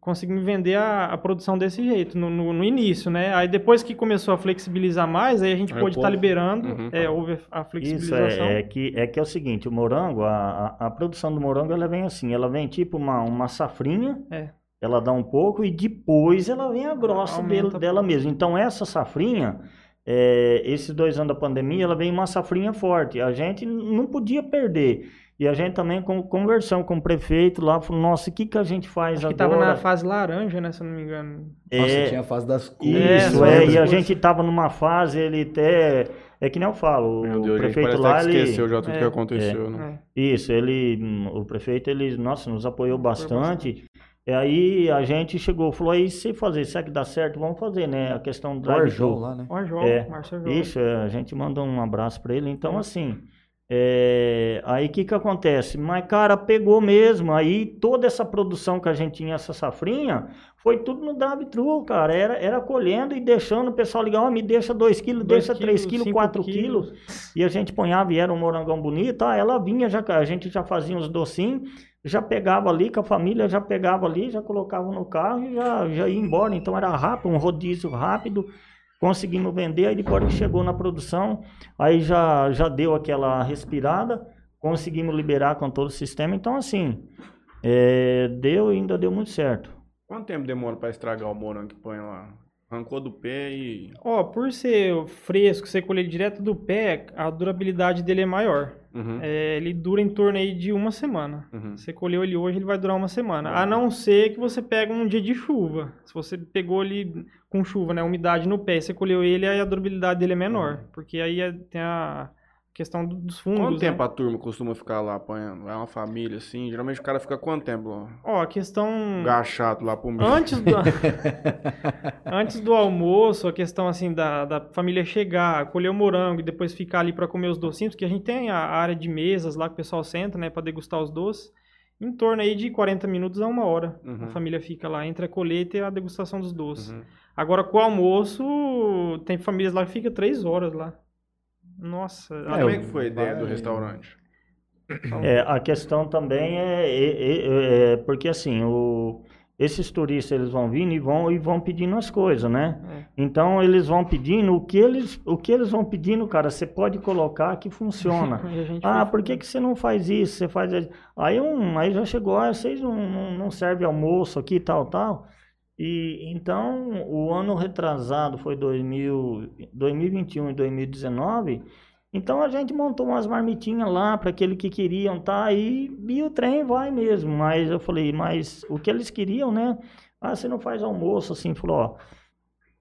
Conseguimos vender a, a produção desse jeito, no, no- no início, né? Aí depois que começou a flexibilizar mais, aí a gente Aí pôde estar povo- liberando, Uhum. é, houve a Isso flexibilização. é, é que, é que é o seguinte, o morango, a, a, a produção do morango, ela vem assim, ela vem tipo uma, uma safrinha, É. ela dá um pouco e depois ela vem a grossa dele- dela mesmo. Então essa safrinha, é, esses dois anos da pandemia, ela vem uma safrinha forte. A gente não podia perder. E a gente também, com, conversando com o prefeito lá, falou, nossa, o que, que a gente faz Acho que agora? tava na fase laranja, né? Se não me engano. Nossa, É, tinha a fase das cores. Isso, É, é, as e a gente tava numa fase, ele até. É que nem eu falo, Meu o Deus, a gente prefeito lá, até que ele. esqueceu já tudo É, que aconteceu, né? É. Isso, ele, o prefeito, ele, nossa, nos apoiou bastante. E aí a gente chegou, falou, aí se fazer, será que dá certo? Vamos fazer, né? A questão do drive Arjol lá, né? O Arjol, É, Arjol. Isso, é, a gente manda um abraço pra ele. Então, assim, é, aí o que que acontece? Mas, cara, pegou mesmo. Aí toda essa produção que a gente tinha, essa safrinha, foi tudo no drive-thru, cara. Era, era colhendo e deixando o pessoal ligar, ó, me deixa 2 quilos, Dois deixa 3 quilos, quilos, cinco 4 quilos. E a gente ponhava e era um morangão bonito, ah, ela vinha, já, a gente já fazia uns docinhos, já pegava ali, com a família já pegava ali, já colocava no carro e já, já ia embora. Então era rápido, um rodízio rápido, conseguimos vender, aí depois que chegou na produção, aí já, já deu aquela respirada, conseguimos liberar com todo o sistema. Então, assim, é, deu ainda deu muito certo. Quanto tempo demora pra estragar o morango que põe lá? Arrancou do pé e. Ó, por ser fresco, você colher direto do pé, a durabilidade dele é maior. Uhum. É, ele dura em torno aí de uma semana. Uhum. Você colheu ele hoje, ele vai durar uma semana. A não ser que você pegue um dia de chuva. Se você pegou ele com chuva, né, umidade no pé, e você colheu ele, aí a durabilidade dele é menor. Porque aí é- tem a questão do- dos fungos, Quanto né? tempo a turma costuma ficar lá apanhando? É uma família assim? Geralmente o cara fica quanto tempo lá? Ó, a questão... Gachado lá pro meio. Antes do, antes do almoço, a questão assim da, da família chegar, colher o morango e depois ficar ali para comer os docinhos, porque a gente tem a área de mesas lá que o pessoal senta, né, para degustar os doces. Em torno aí de 40 minutos a uma hora. Uhum. A família fica lá entre a colheita e a degustação dos doces. Uhum. Agora com o almoço, tem famílias lá que fica três horas lá. Nossa, Mas É, como é que foi a ideia do vai- restaurante? É, a questão também é, é- é- é porque assim, o, esses turistas eles vão vindo e vão, e vão pedindo as coisas, né? É. Então eles vão pedindo, o que eles, o que eles vão pedindo, cara, você pode colocar que funciona. Ah, por que, que você não faz isso? Você faz. isso? Aí, um, aí já chegou, ah, vocês não, não, não servem almoço aqui, tal, tal. E então, o ano retrasado foi 2000, 2021 e 2019. Então a gente montou umas marmitinhas lá para aquele que queriam, tá? E, e o trem vai mesmo. Mas eu falei, mas o que eles queriam, né? Ah, você não faz almoço assim, falou, ó.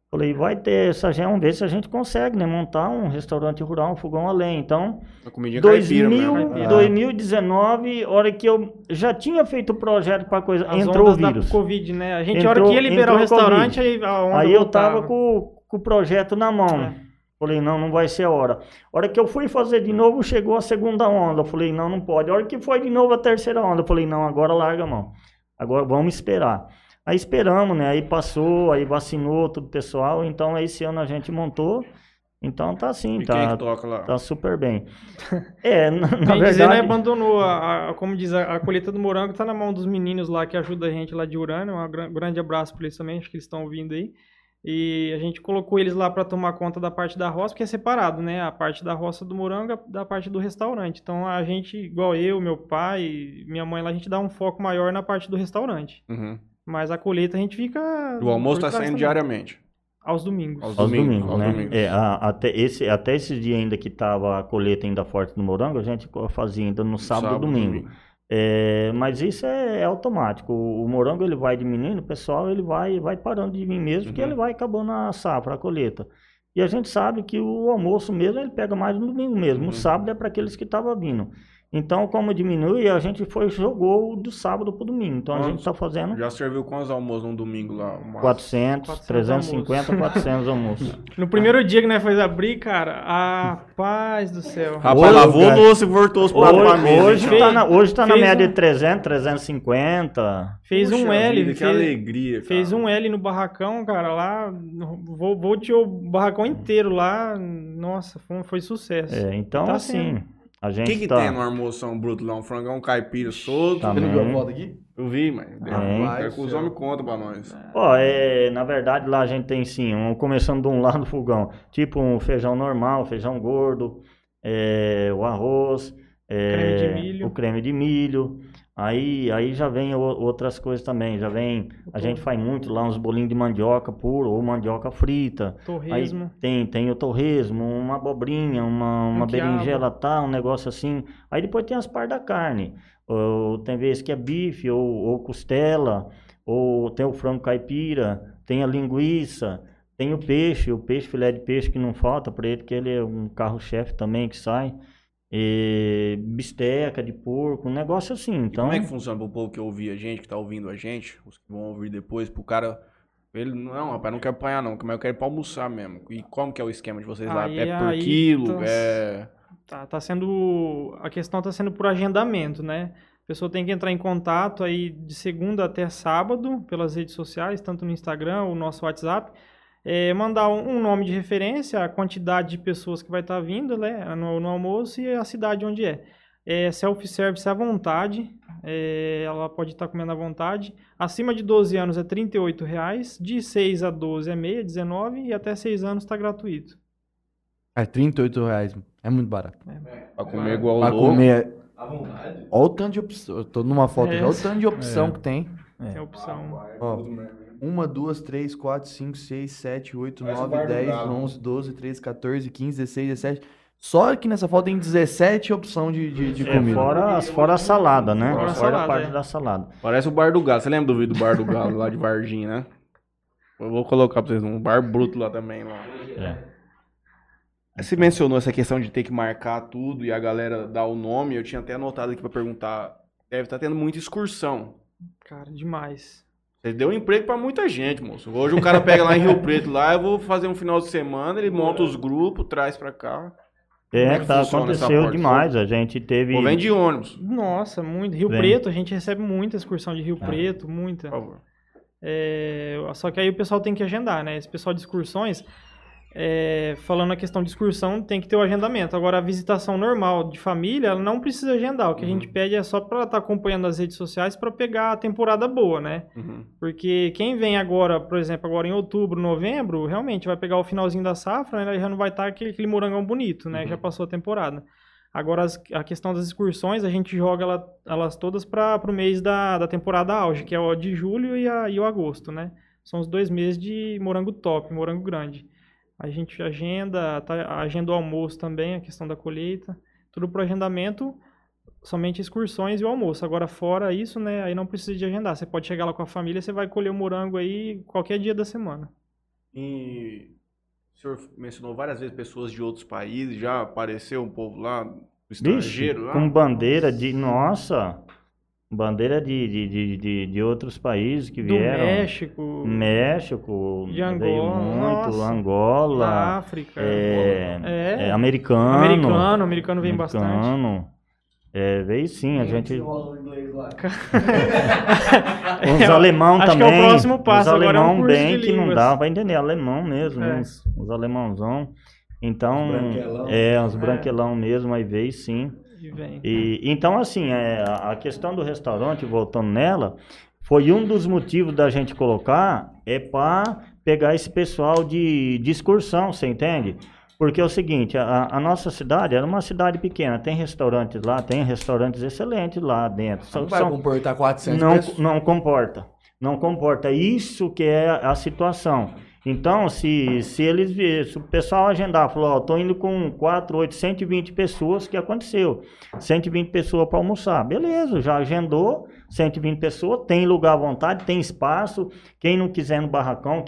Falei, vai ter essa já vamos ver se a gente consegue, né? Montar um restaurante rural, um fogão a lenha. Então, A comidinha caipira 2000, mesmo. Caipira. 2019, hora que eu já tinha feito o projeto para coisa, As entrou o ondas da vírus. Covid, né? A gente, a Entrou- hora que ia liberar o restaurante, aí a onda Aí eu tava com, com o projeto na mão. É. Falei, não, não vai ser a hora. A hora que eu fui fazer de novo, chegou a segunda onda. Falei, não, não pode. A hora que foi de novo a terceira onda, eu falei, não, agora larga a mão. Agora vamos esperar. Aí esperamos, né? Aí passou, aí vacinou todo o pessoal. Então, aí esse ano a gente montou. Então tá assim, E quem é tá, que toca lá? tá super bem. É, na, na Bem dizer, verdade... né, abandonou, a, a- como diz, a, a colheita do morango tá na mão dos meninos lá que ajudam a gente lá de Urânia. Um gran- grande abraço para eles também, acho que eles estão ouvindo aí. E a gente colocou eles lá para tomar conta da parte da roça, porque é separado, né? A parte da roça do morango da parte do restaurante. Então a gente, igual eu, meu pai, minha mãe lá, a gente dá um foco maior na parte do restaurante. Uhum. Mas a colheita a gente fica. O almoço tá trás saindo também. diariamente. Aos domingos. Aos Aos domingos, domingos, aos né? domingos. É, a- até, esse, até esse dia ainda que tava a colheita ainda forte no morango, a gente fazia ainda no sábado, e domingo. É, mas isso é, é automático. O, o morango ele vai diminuindo, o pessoal ele vai, vai parando de vir mesmo, porque Uhum. ele vai acabando a safra, a colheita. E a gente sabe que o almoço mesmo ele pega mais no domingo mesmo. Uhum. O sábado é para aqueles que estavam vindo. Então, como diminui, a gente foi jogou do sábado para domingo. Então, a Quantos? gente está fazendo Já serviu quantos almoços num domingo lá? Uma- 400, 400 350, 400 almoços. No primeiro dia que nós fomos abrir, cara, a paz do céu. Rapaz, Hoje, lavou o cara. louço e voltou os pratos pra mesa. Hoje, hoje Fez- tá na, hoje tá na média um- de 300, 350. Fez um Puxa L, vida, que fez, alegria, cara. fez um L no barracão, cara, lá, vou, vou o barracão inteiro lá, nossa, foi, foi sucesso. É, então, Tá assim, sendo. A O gente que que tá... tem no almoção bruto lá? Um frangão caipira solto? Tá Você não viu a foto aqui? Eu vi, mas... É que os homens contam pra nós. Ó, é, na verdade, lá a gente tem sim, um, começando de um lado do fogão, tipo um feijão normal, feijão gordo, é, o arroz, é, Creme de milho. o creme de milho. Aí, aí já vem o- outras coisas também, já vem, a gente faz muito lá uns bolinhos de mandioca puro ou mandioca frita. Aí Torresmo. tem, tem o torresmo, uma abobrinha, uma, uma Um berinjela, tá, um negócio assim. Aí depois tem as partes da carne. Ou, tem vezes que é bife ou, ou costela, ou tem o frango caipira, tem a linguiça, tem o peixe, o peixe, filé de peixe que não falta para ele, que ele é um carro-chefe também que sai. E bisteca de porco, um negócio assim. E Então, como é que funciona pro povo que ouvir a gente, que tá ouvindo a gente, os que vão ouvir depois, pro cara... Ele, não, rapaz, não quer apanhar não, mas eu quero ir pra almoçar mesmo. E como que é o esquema de vocês lá? Aí- É por aí, quilo? então, É... Tá, tá sendo. A questão tá sendo por agendamento, né? A pessoa tem que entrar em contato aí de segunda até sábado pelas redes sociais, tanto no Instagram ou no nosso WhatsApp. É, mandar um, um nome de referência, a quantidade de pessoas que vai estar vindo né, no, no almoço e a cidade onde é. É self-service à vontade. é, ela pode estar comendo à vontade. Acima de 12 anos é 38 reais, de 6 a 12 é meia, 19 e até 6 anos está gratuito. É 38 reais. É muito barato. Pra comer igual Pra louco. comer. À vontade. Olha o tanto de opção. Eu tô numa foto É. já. Olha o tanto de opção É. que tem. Tem a opção. Ó, uma, duas, três, quatro, cinco, seis, sete, oito, Parece o nove, Bar do dez, Galo. onze, doze, treze, 14, 15, 16, 17. Só aqui nessa foto tem 17 opções de, de, de É, comida. fora, as- fora a salada, né? Fora a salada, a parte é. da salada. Parece o Bar do Galo. Você lembra do vídeo do Bar do Galo lá de Varginha, né? Eu vou colocar pra vocês um bar bruto lá também. Lá. É. Você mencionou essa questão de ter que marcar tudo e a galera dar o nome. Eu tinha até anotado aqui pra perguntar. Deve estar tendo muita excursão. Cara, demais. Você deu emprego pra muita gente, moço. Hoje o cara pega lá em Rio Preto, lá eu vou fazer um final de semana, ele monta os grupos, traz pra cá. É É, que tá, aconteceu demais. A gente teve. Ou vem de ônibus, Nossa, muito. Rio Vem. Preto, a gente recebe muita excursão de Rio É. Preto, muita. por favor. É, só que aí o pessoal tem que agendar, né? Esse pessoal de excursões, é, falando a questão de excursão, tem que ter o agendamento. Agora, a visitação normal de família, ela não precisa agendar. O que a gente pede é só para estar acompanhando as redes sociais para pegar a temporada boa, né? Uhum. Porque quem vem agora, por exemplo, agora em outubro, novembro, realmente vai pegar o finalzinho da safra, né? Já não vai estar aquele, aquele morangão bonito, né? Uhum. Já passou a temporada. Agora, as- a questão das excursões, a gente joga ela- elas todas para o mês da, da temporada auge, que é o de julho e, a- e o agosto, né? São os dois meses de morango top, morango grande. A gente agenda, tá, agenda o almoço também, a questão da colheita. Tudo pro agendamento, somente excursões e o almoço. Agora, fora isso, né, aí não precisa de agendar. Você pode chegar lá com a família, você vai colher o morango aí qualquer dia da semana. E o senhor mencionou várias vezes pessoas de outros países, já apareceu um povo lá, estrangeiro lá? com bandeira de. Nossa! Bandeira de, de, de, de, de outros países que Do vieram. México, México, De Angola, muito, nossa. Angola, da África. é, É. é americano. Americano, americano vem bastante. americano. É, veio sim, a gente. Inglês lá. Os alemão acho que é o também. próximo passo, Os agora é um alemão curso bem de que não dá pra entender. Alemão mesmo, É. uns, os alemãozão. Então, Os branquelão. é, os branquelão mesmo, aí veio sim. E vem. E, então, assim, é, a questão do restaurante, voltando nela, foi um dos motivos da gente colocar, é para pegar esse pessoal de, de excursão, você entende? Porque é o seguinte, a, a nossa cidade era uma cidade pequena, tem restaurantes lá, tem restaurantes excelentes lá dentro. São- Não vai são- comportar 400 não, pessoas. não comporta. Não comporta. Isso que é a situação. Então, se, se eles se o pessoal agendar, falou, ó, tô indo com 4, 8, 120 pessoas, que aconteceu? 120 pessoas para almoçar. Beleza, já agendou, 120 pessoas, tem lugar à vontade, tem espaço. Quem não quiser no barracão,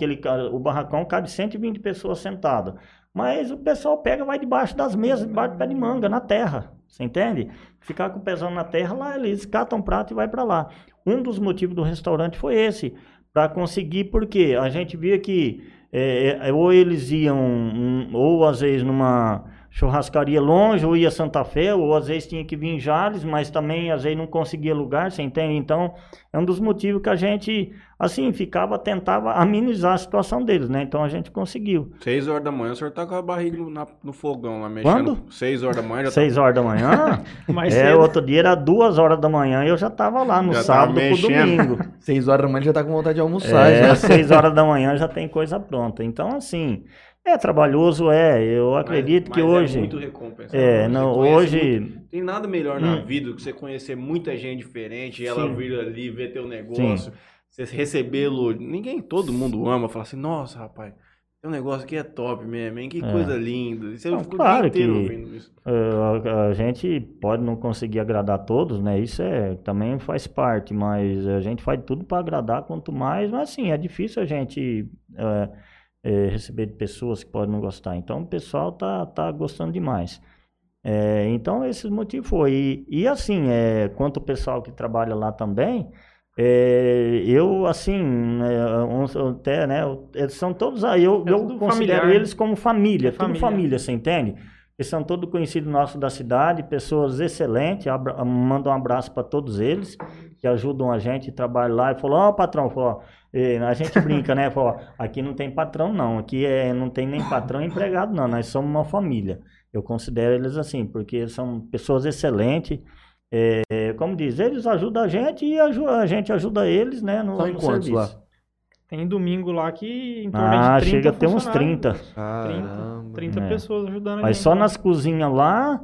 o barracão cabe 120 pessoas sentadas. Mas o pessoal pega, vai debaixo das mesas, debaixo do pé de manga, na terra. Você entende? Ficar com o pezão na terra, lá eles catam um prato e vai para lá. Um dos motivos do restaurante foi esse, para conseguir, porque a gente via que é, é, ou eles iam, ou às vezes numa churrascaria longe, ou ia Santa Fé, ou às vezes tinha que vir em Jales, mas também às vezes não conseguia lugar, você entende? Então, é um dos motivos que a gente, assim, ficava, tentava amenizar a situação deles, né? Então a gente conseguiu. Seis horas da manhã, o senhor tá com a barriga no, na- no fogão lá, mexendo. Quando? Seis horas da manhã já Seis horas da manhã, Mais é, cedo. outro dia era duas horas da manhã e eu já estava lá no Já tava sábado pro mexendo. domingo. 6 horas da manhã já tá com vontade de almoçar. É, já. seis horas da manhã já tem coisa pronta. Então, assim, é trabalhoso, é. Eu Mas- acredito que mas hoje. É muito recompensador. É, Você não, hoje. muito- Tem nada melhor na Hum. vida do que você conhecer muita gente diferente ela Sim. vir ali, ver teu negócio, você recebê-lo. Ninguém, todo mundo ama, fala assim, nossa, rapaz, teu negócio aqui é top mesmo, hein? Que É. coisa linda. Não, claro o dia inteiro que- eh, a, a gente pode não conseguir agradar todos, né? Isso é também faz parte, mas a gente faz tudo para agradar quanto mais, mas assim, é difícil a gente eh, eh, receber de pessoas que podem não gostar. Então o pessoal tá, tá gostando demais. Eh, então esses motivos foi. E, e assim, é, quanto o pessoal que trabalha lá também, é, eu assim, é, até, né, são todos aí, eu, É eu considero familiar. eles como família, É tudo família. família, você entende? Eles são todos conhecidos nossos da cidade, pessoas excelentes. Abra, mando um abraço para todos eles que ajudam a gente, trabalham lá. E falou: Ó, patrão, falou, ó, a gente brinca, né? Falou: ó, aqui não tem patrão, não. Aqui é, não tem nem patrão nem empregado, não. Nós somos uma família. Eu considero eles assim, porque são pessoas excelentes. É, como diz, eles ajudam a gente e a gente ajuda eles, né, no, São em no serviço. lá? Tem domingo lá que em torno Ah, de 30 chega a ter uns funcionários. 30. 30, Caramba. 30 É. pessoas ajudando a Mas gente. só lá. nas cozinhas lá,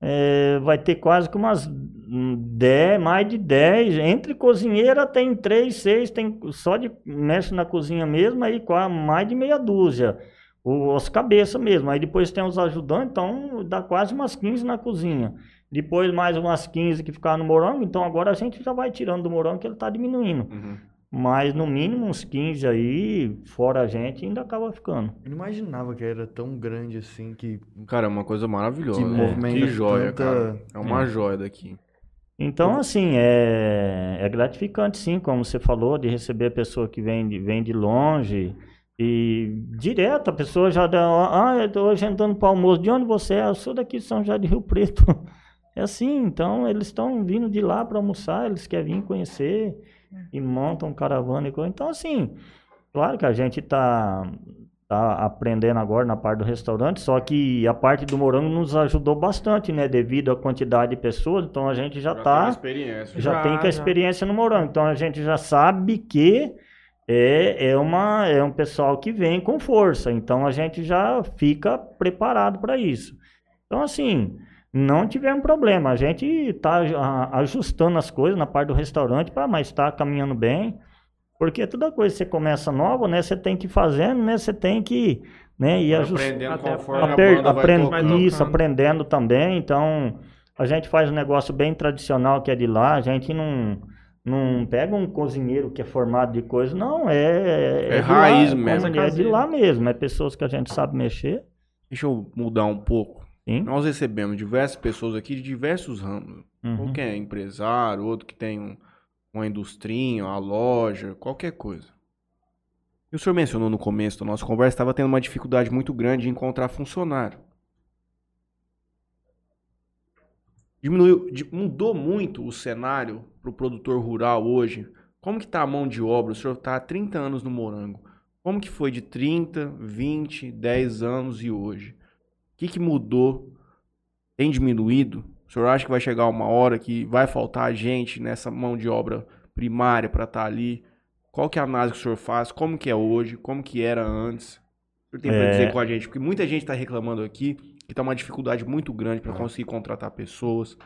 é, vai ter quase que umas 10, mais de 10. Entre cozinheira tem 3, 6, tem só de mexe na cozinha mesmo, aí quase mais de meia dúzia. O- Os cabeças mesmo. Aí depois tem os ajudantes, então dá quase umas 15 na cozinha. Depois mais umas 15 que ficaram no morango, então agora a gente já vai tirando do morango que ele está diminuindo. Uhum. Mas no mínimo uns 15 aí, fora a gente, ainda acaba ficando. Eu não imaginava que era tão grande assim que. Cara, é uma coisa maravilhosa. Que né? movimenta Que joia, tanta- cara. É uma joia daqui. Então, assim, é, é gratificante, sim, como você falou, de receber a pessoa que vem de, vem de longe e direto, a pessoa já dá, ah, eu tô hoje andando para almoço, de onde você é? Eu sou daqui de São José de Rio Preto. É assim, então eles estão vindo de lá para almoçar, eles querem vir conhecer e montam caravana e coisa. Então, assim, claro que a gente está tá aprendendo agora na parte do restaurante, só que a parte do morango nos ajudou bastante, né? Devido à quantidade de pessoas, então a gente já tem está experiência. já, Já, tem que a já. experiência no morango. Então a gente já sabe que é, é, uma, é um pessoal que vem com força. Então a gente já fica preparado para isso. Então, assim, não tivemos problema. A gente está ajustando as coisas na parte do restaurante, pra, mas está caminhando bem. Porque toda coisa que você começa nova, né? Você tem que ir fazendo, né? Você tem que né, ir ajustando. aprendendo aprend- isso, aprendendo também. Então, a gente faz um negócio bem tradicional que é de lá. A gente não, não pega um cozinheiro que é formado de coisa, não. É, É de raiz lá, mesmo. como É de lá mesmo. É pessoas que a gente sabe mexer. Deixa eu mudar um pouco. Sim. Nós recebemos diversas pessoas aqui de diversos ramos. Uhum. Um que é empresário, outro que tem um, uma industrinha, uma loja, qualquer coisa. E o senhor mencionou no começo da nossa conversa, estava tendo uma dificuldade muito grande de encontrar funcionário. Diminuiu, di- mudou muito o cenário para o produtor rural hoje. Como que está a mão de obra? O senhor está há 30 anos no Morango. Como que foi de 30, 20, 10 anos e hoje? O que, que mudou? Tem diminuído? O senhor acha que vai chegar uma hora que vai faltar gente nessa mão de obra primária para estar ali? Qual que é a análise que o senhor faz? Como que é hoje? Como que era antes? O senhor tem para É. dizer com a gente? Porque muita gente está reclamando aqui que está uma dificuldade muito grande para conseguir contratar pessoas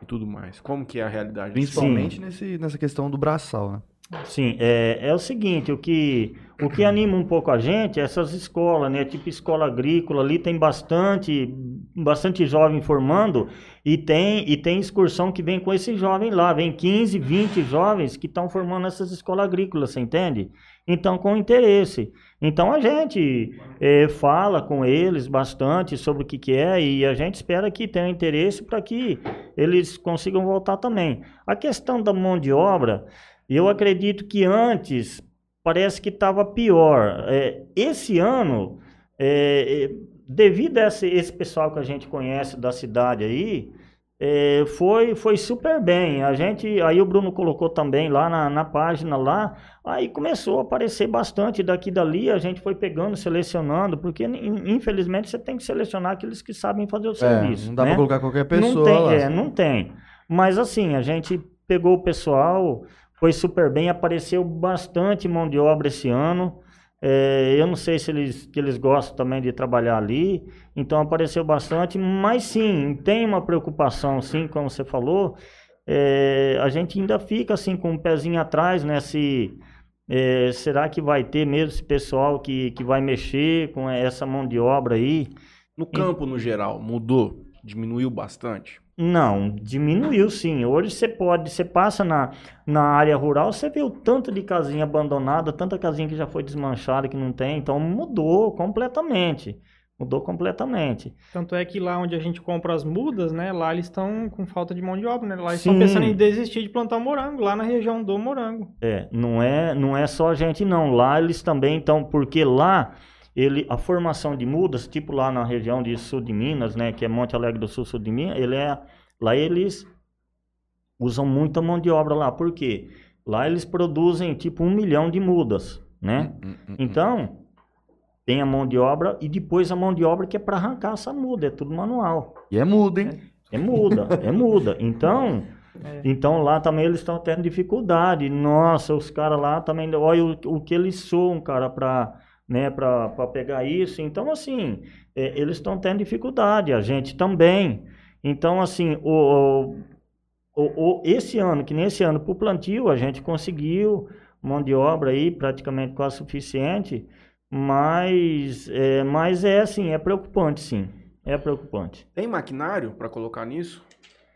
e tudo mais. Como que é a realidade? disso? Principalmente nesse, nessa questão do braçal, né? Sim, é, é o seguinte, o que, o que anima um pouco a gente é essas escolas, né? Tipo escola agrícola, ali tem bastante, bastante jovem formando e tem, e tem excursão que vem com esse jovem lá, vem 15, 20 jovens que estão formando essas escolas agrícolas, você entende? Então, com interesse. Então, a gente eh, fala com eles bastante sobre o que, que é e a gente espera que tenha interesse para que eles consigam voltar também. A questão da mão de obra, eu acredito que antes parece que estava pior. É, esse ano, é, é, devido a esse, esse pessoal que a gente conhece da cidade aí, é, foi, foi super bem. A gente, aí o Bruno colocou também lá na, na página lá, aí começou a aparecer bastante daqui e dali, a gente foi pegando, selecionando, porque in- infelizmente você tem que selecionar aqueles que sabem fazer o serviço. É, não dá né? pra colocar qualquer pessoa não tem, lá. É, não tem. Mas assim, a gente pegou o pessoal, foi super bem, apareceu bastante mão de obra esse ano. É, eu não sei se eles, que eles gostam também de trabalhar ali, então apareceu bastante, mas sim, tem uma preocupação, sim, como você falou. É, a gente ainda fica assim com um pezinho atrás, né? Se, é, será que vai ter mesmo esse pessoal que, que vai mexer com essa mão de obra aí? No campo, no geral, mudou? Diminuiu bastante? Não, diminuiu sim. Hoje você pode, você passa na, na área rural, você vê o tanto de casinha abandonada, tanta casinha que já foi desmanchada que não tem, então mudou completamente. Mudou completamente. Tanto é que lá onde a gente compra as mudas, né? Lá eles estão com falta de mão de obra, né? Lá eles estão pensando em desistir de plantar morango, lá na região do morango. É, não é, não é só a gente não. Lá eles também estão, porque lá ele, a formação de mudas, tipo lá na região de sul de Minas, né, que é Monte Alegre do Sul, sul de Minas, ele é, lá eles usam muita mão de obra lá. Por quê? Lá eles produzem tipo um milhão de mudas, né? Hum, hum, hum. Então tem a mão de obra e depois a mão de obra que é para arrancar essa muda, é tudo manual. E é mudo, hein? É muda, é muda. Então, É. então lá também eles estão tendo dificuldade. Nossa, os caras lá também, olha o, o que eles soam, cara, para né, para pegar isso. Então, assim, é, eles estão tendo dificuldade, a gente também. Então, assim, o, o, o- esse ano, que nesse ano, para o plantio, a gente conseguiu mão de obra aí praticamente quase suficiente, mas é, mas é assim, é preocupante, sim. É preocupante. Tem maquinário pra colocar nisso?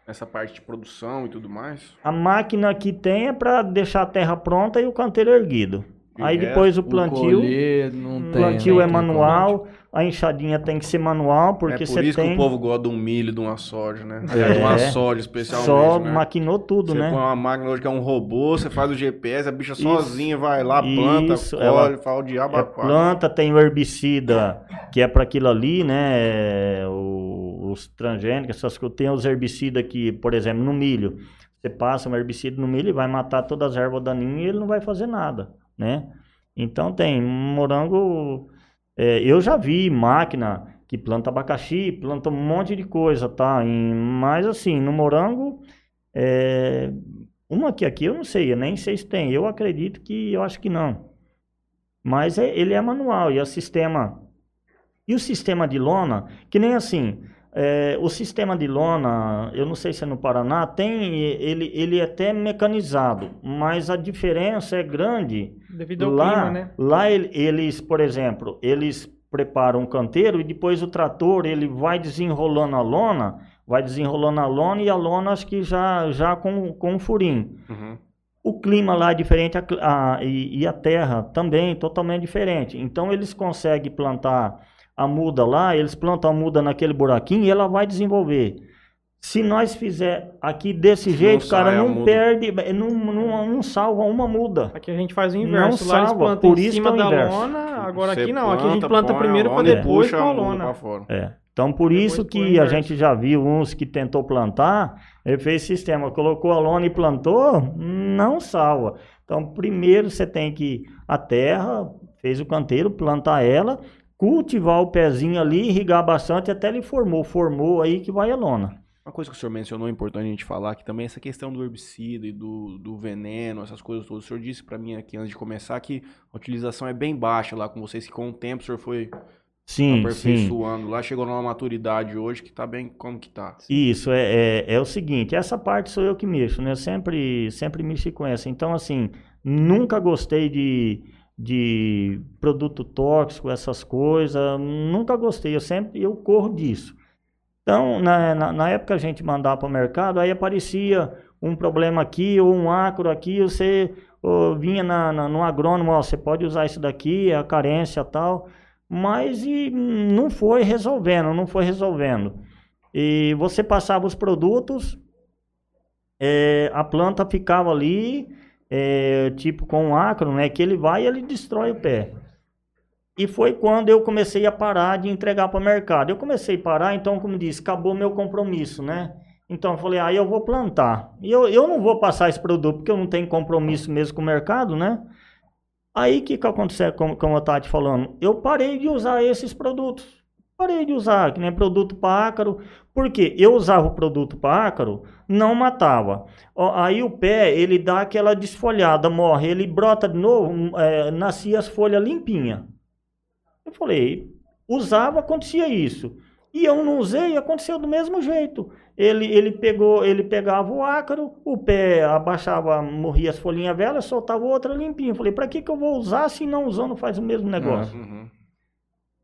Essa parte de produção e tudo mais? A máquina que tem é para deixar a terra pronta e o canteiro erguido. Aí o depois o O plantio, colher não o tem. plantio é tem manual, a enxadinha tem que ser manual, porque é por você isso tem que o povo gosta de um milho, de uma soja, né? É, de uma É. soja especialmente, só né? maquinou tudo, Você né? põe uma máquina hoje que é um robô, você faz o GPS, a bicha Isso. sozinha vai lá, planta, Isso, colhe, ela- fala o diabo É planta, tem o herbicida, que é para aquilo ali, né? é, o- os transgênicos, essas coisas. Tem os herbicidas que, por exemplo, no milho. Você passa um herbicida no milho e vai matar todas as ervas daninhas e ele não vai fazer nada, né? Então tem morango. é, eu já vi máquina que planta abacaxi, planta um monte de coisa, tá? Em- mas assim, no morango, é, uma que aqui eu não sei, eu nem sei se tem. Eu acredito que, eu acho que não. Mas é- ele é manual e o sistema. E o sistema de lona, que nem assim, é, o sistema de lona, eu não sei se é no Paraná, tem ele, ele é até mecanizado, mas a diferença é grande. Devido ao lá, clima, né? lá ele- eles, por exemplo, eles preparam um canteiro e depois o trator ele vai desenrolando a lona, vai desenrolando a lona e a lona acho que já, já com, com um furinho. Uhum. O clima lá é diferente a a- e, e a terra também totalmente diferente. Então eles conseguem plantar a muda lá, eles plantam a muda naquele buraquinho e ela vai desenvolver. Se nós fizer aqui desse jeito, sai cara, não perde, não, não, não salva uma muda. Aqui a gente faz o inverso. Não Lá eles salva, plantam por em isso cima que é da inverso. lona, agora Você aqui não. Aqui a gente planta primeiro para depois com a lona. É. Então, por Depois isso que a gente já viu uns que tentou plantar, ele fez sistema, colocou a lona e plantou, não salva. Então, primeiro você tem que a terra, fez o canteiro, plantar ela, cultivar o pezinho ali, irrigar bastante até ele formou, formou aí que vai a lona. Uma coisa que o senhor mencionou, é importante a gente falar aqui também, essa questão do herbicida e do, do veneno, essas coisas todas. O senhor disse pra mim aqui antes de começar que a utilização é bem baixa lá com vocês, que com o tempo o senhor foi Sim, sim. aperfeiçoando. Lá chegou numa maturidade hoje que tá bem como que tá. Isso, é, é, é o seguinte, essa parte sou eu que mexo, né? Eu sempre, sempre mexi com essa. Então, assim, nunca gostei de, de produto tóxico, essas coisas, nunca gostei, eu sempre, eu corro disso. Então, na, na, na época a gente mandava para o mercado, aí aparecia um problema aqui ou um acro aqui, você ô, vinha na, na, no agrônomo, ó, você pode usar isso daqui, é a carência tal, mas e não foi resolvendo, não foi resolvendo. E você passava os produtos, é, a planta ficava ali, é, tipo com um acro, né? Que ele vai e ele destrói o pé. E foi quando eu comecei a parar de entregar para o mercado. Eu comecei a parar, então, como disse, acabou meu compromisso, né? Então eu falei, aí eu vou plantar. E eu, eu não vou passar esse produto, porque eu não tenho compromisso mesmo com o mercado, né? Aí o que, que aconteceu, como, como eu estava te falando? Eu parei de usar esses produtos. Parei de usar, que nem produto para ácaro. Porque eu usava o produto para ácaro, não matava. Aí o pé, ele dá aquela desfolhada, morre, ele brota de novo, é, nascia as folhas limpinhas. Eu falei, usava, acontecia isso. E eu não usei, aconteceu do mesmo jeito. Ele, ele pegou, ele pegava o ácaro, o pé abaixava, morria as folhinhas velhas, soltava outra limpinha. Eu falei, para que, que eu vou usar se não usando faz o mesmo negócio? Uhum.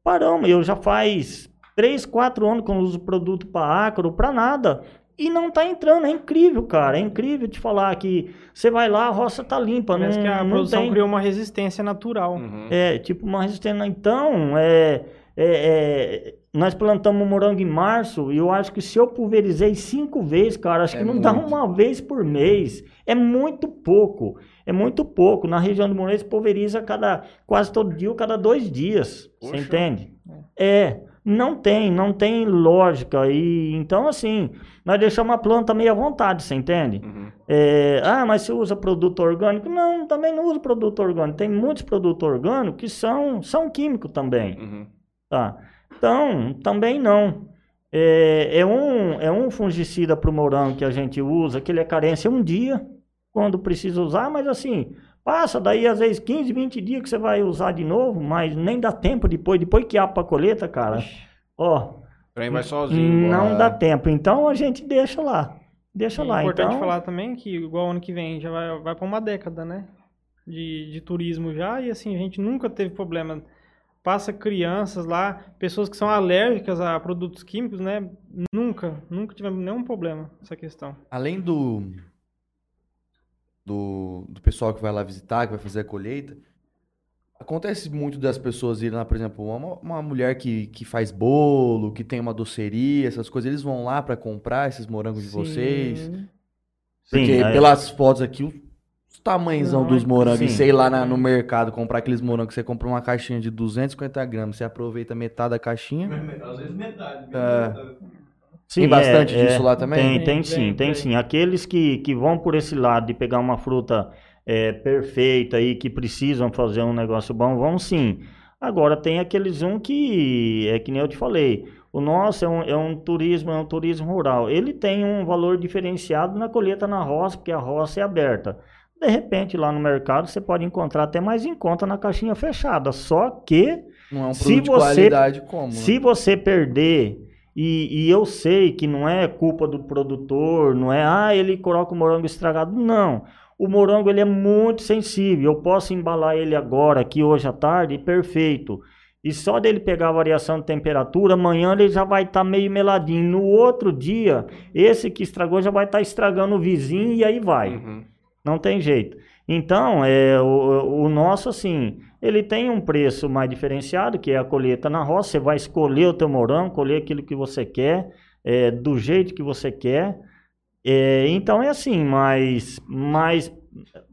Paramos, eu já faz 3, 4 anos que eu não uso produto para ácaro, para nada. E não tá entrando, é incrível, cara. É incrível te falar que você vai lá, a roça tá limpa. Parece não, que a produção tem. criou uma resistência natural. Uhum. É, tipo uma resistência. Então, é, é, é, nós plantamos morango em março e eu acho que se eu pulverizei cinco vezes, cara, acho É que não dá muito. uma vez por mês. É muito pouco. É muito pouco. Na região do Moreira, pulveriza cada, quase todo dia ou cada dois dias. Você Poxa. entende? É. Não tem, não tem lógica. E, então, assim, nós deixamos a planta meio à vontade, você entende? Uhum. É, ah, mas você usa produto orgânico? Não, também não uso produto orgânico. Tem muitos produtos orgânicos que são, são químicos também, Uhum. Tá? Então, também não. É, é um, é um fungicida para o morango que a gente usa, que ele é carência um dia, quando precisa usar, mas assim, passa daí às vezes 15, 20 dias que você vai usar de novo, mas nem dá tempo depois, depois que abre para colheita, cara, ó, O trem vai sozinho. não dá tempo. Então a gente deixa lá, deixa É lá. importante Então, falar também que igual ano que vem já vai, vai para uma década, né? De, de turismo já, e assim, a gente nunca teve problema. Passa crianças lá, pessoas que são alérgicas a produtos químicos, né? Nunca, nunca tivemos nenhum problema essa questão. Além do, do, do pessoal que vai lá visitar, que vai fazer a colheita, acontece muito das pessoas irem lá, por exemplo, uma, uma mulher que, que faz bolo, que tem uma doceria, essas coisas, eles vão lá pra comprar esses morangos de vocês. Sim. Porque Sim, é. pelas fotos aqui, tamanhozão Não, dos é- morangos, sim. sei lá na- no mercado, comprar aqueles morangos, que você compra uma caixinha de 250 gramas, você aproveita metade da caixinha. Às vezes metade. É. metade. Sim, Tem bastante é, disso é, lá também? Tem, Tem, tem tem, sim, tem tem. sim. Aqueles que, que vão por esse lado de pegar uma fruta é, perfeita e que precisam fazer um negócio bom, vão sim. Agora tem aqueles um que, é que nem eu te falei, o nosso é um, é um turismo, é um turismo rural. Ele tem um valor diferenciado na colheita na roça, porque a roça é aberta. De repente, lá no mercado, você pode encontrar até mais em conta na caixinha fechada. Só que Não é um Se produto de você- qualidade como? né? se você perder, e, e eu sei que não é culpa do produtor, não é, ah, ele coloca o morango estragado. Não. O morango ele é muito sensível. Eu posso embalar ele agora, aqui hoje à tarde, perfeito. E só dele pegar a variação de temperatura, amanhã ele já vai estar meio meladinho. No outro dia, esse que estragou já vai estar estragando o vizinho e aí vai. Uhum. Não tem jeito. Então, é, o, o nosso, assim, ele tem um preço mais diferenciado, que é a colheita na roça. Você vai escolher o teu morango, colher aquilo que você quer, é, do jeito que você quer. É, então, é assim, mas, mas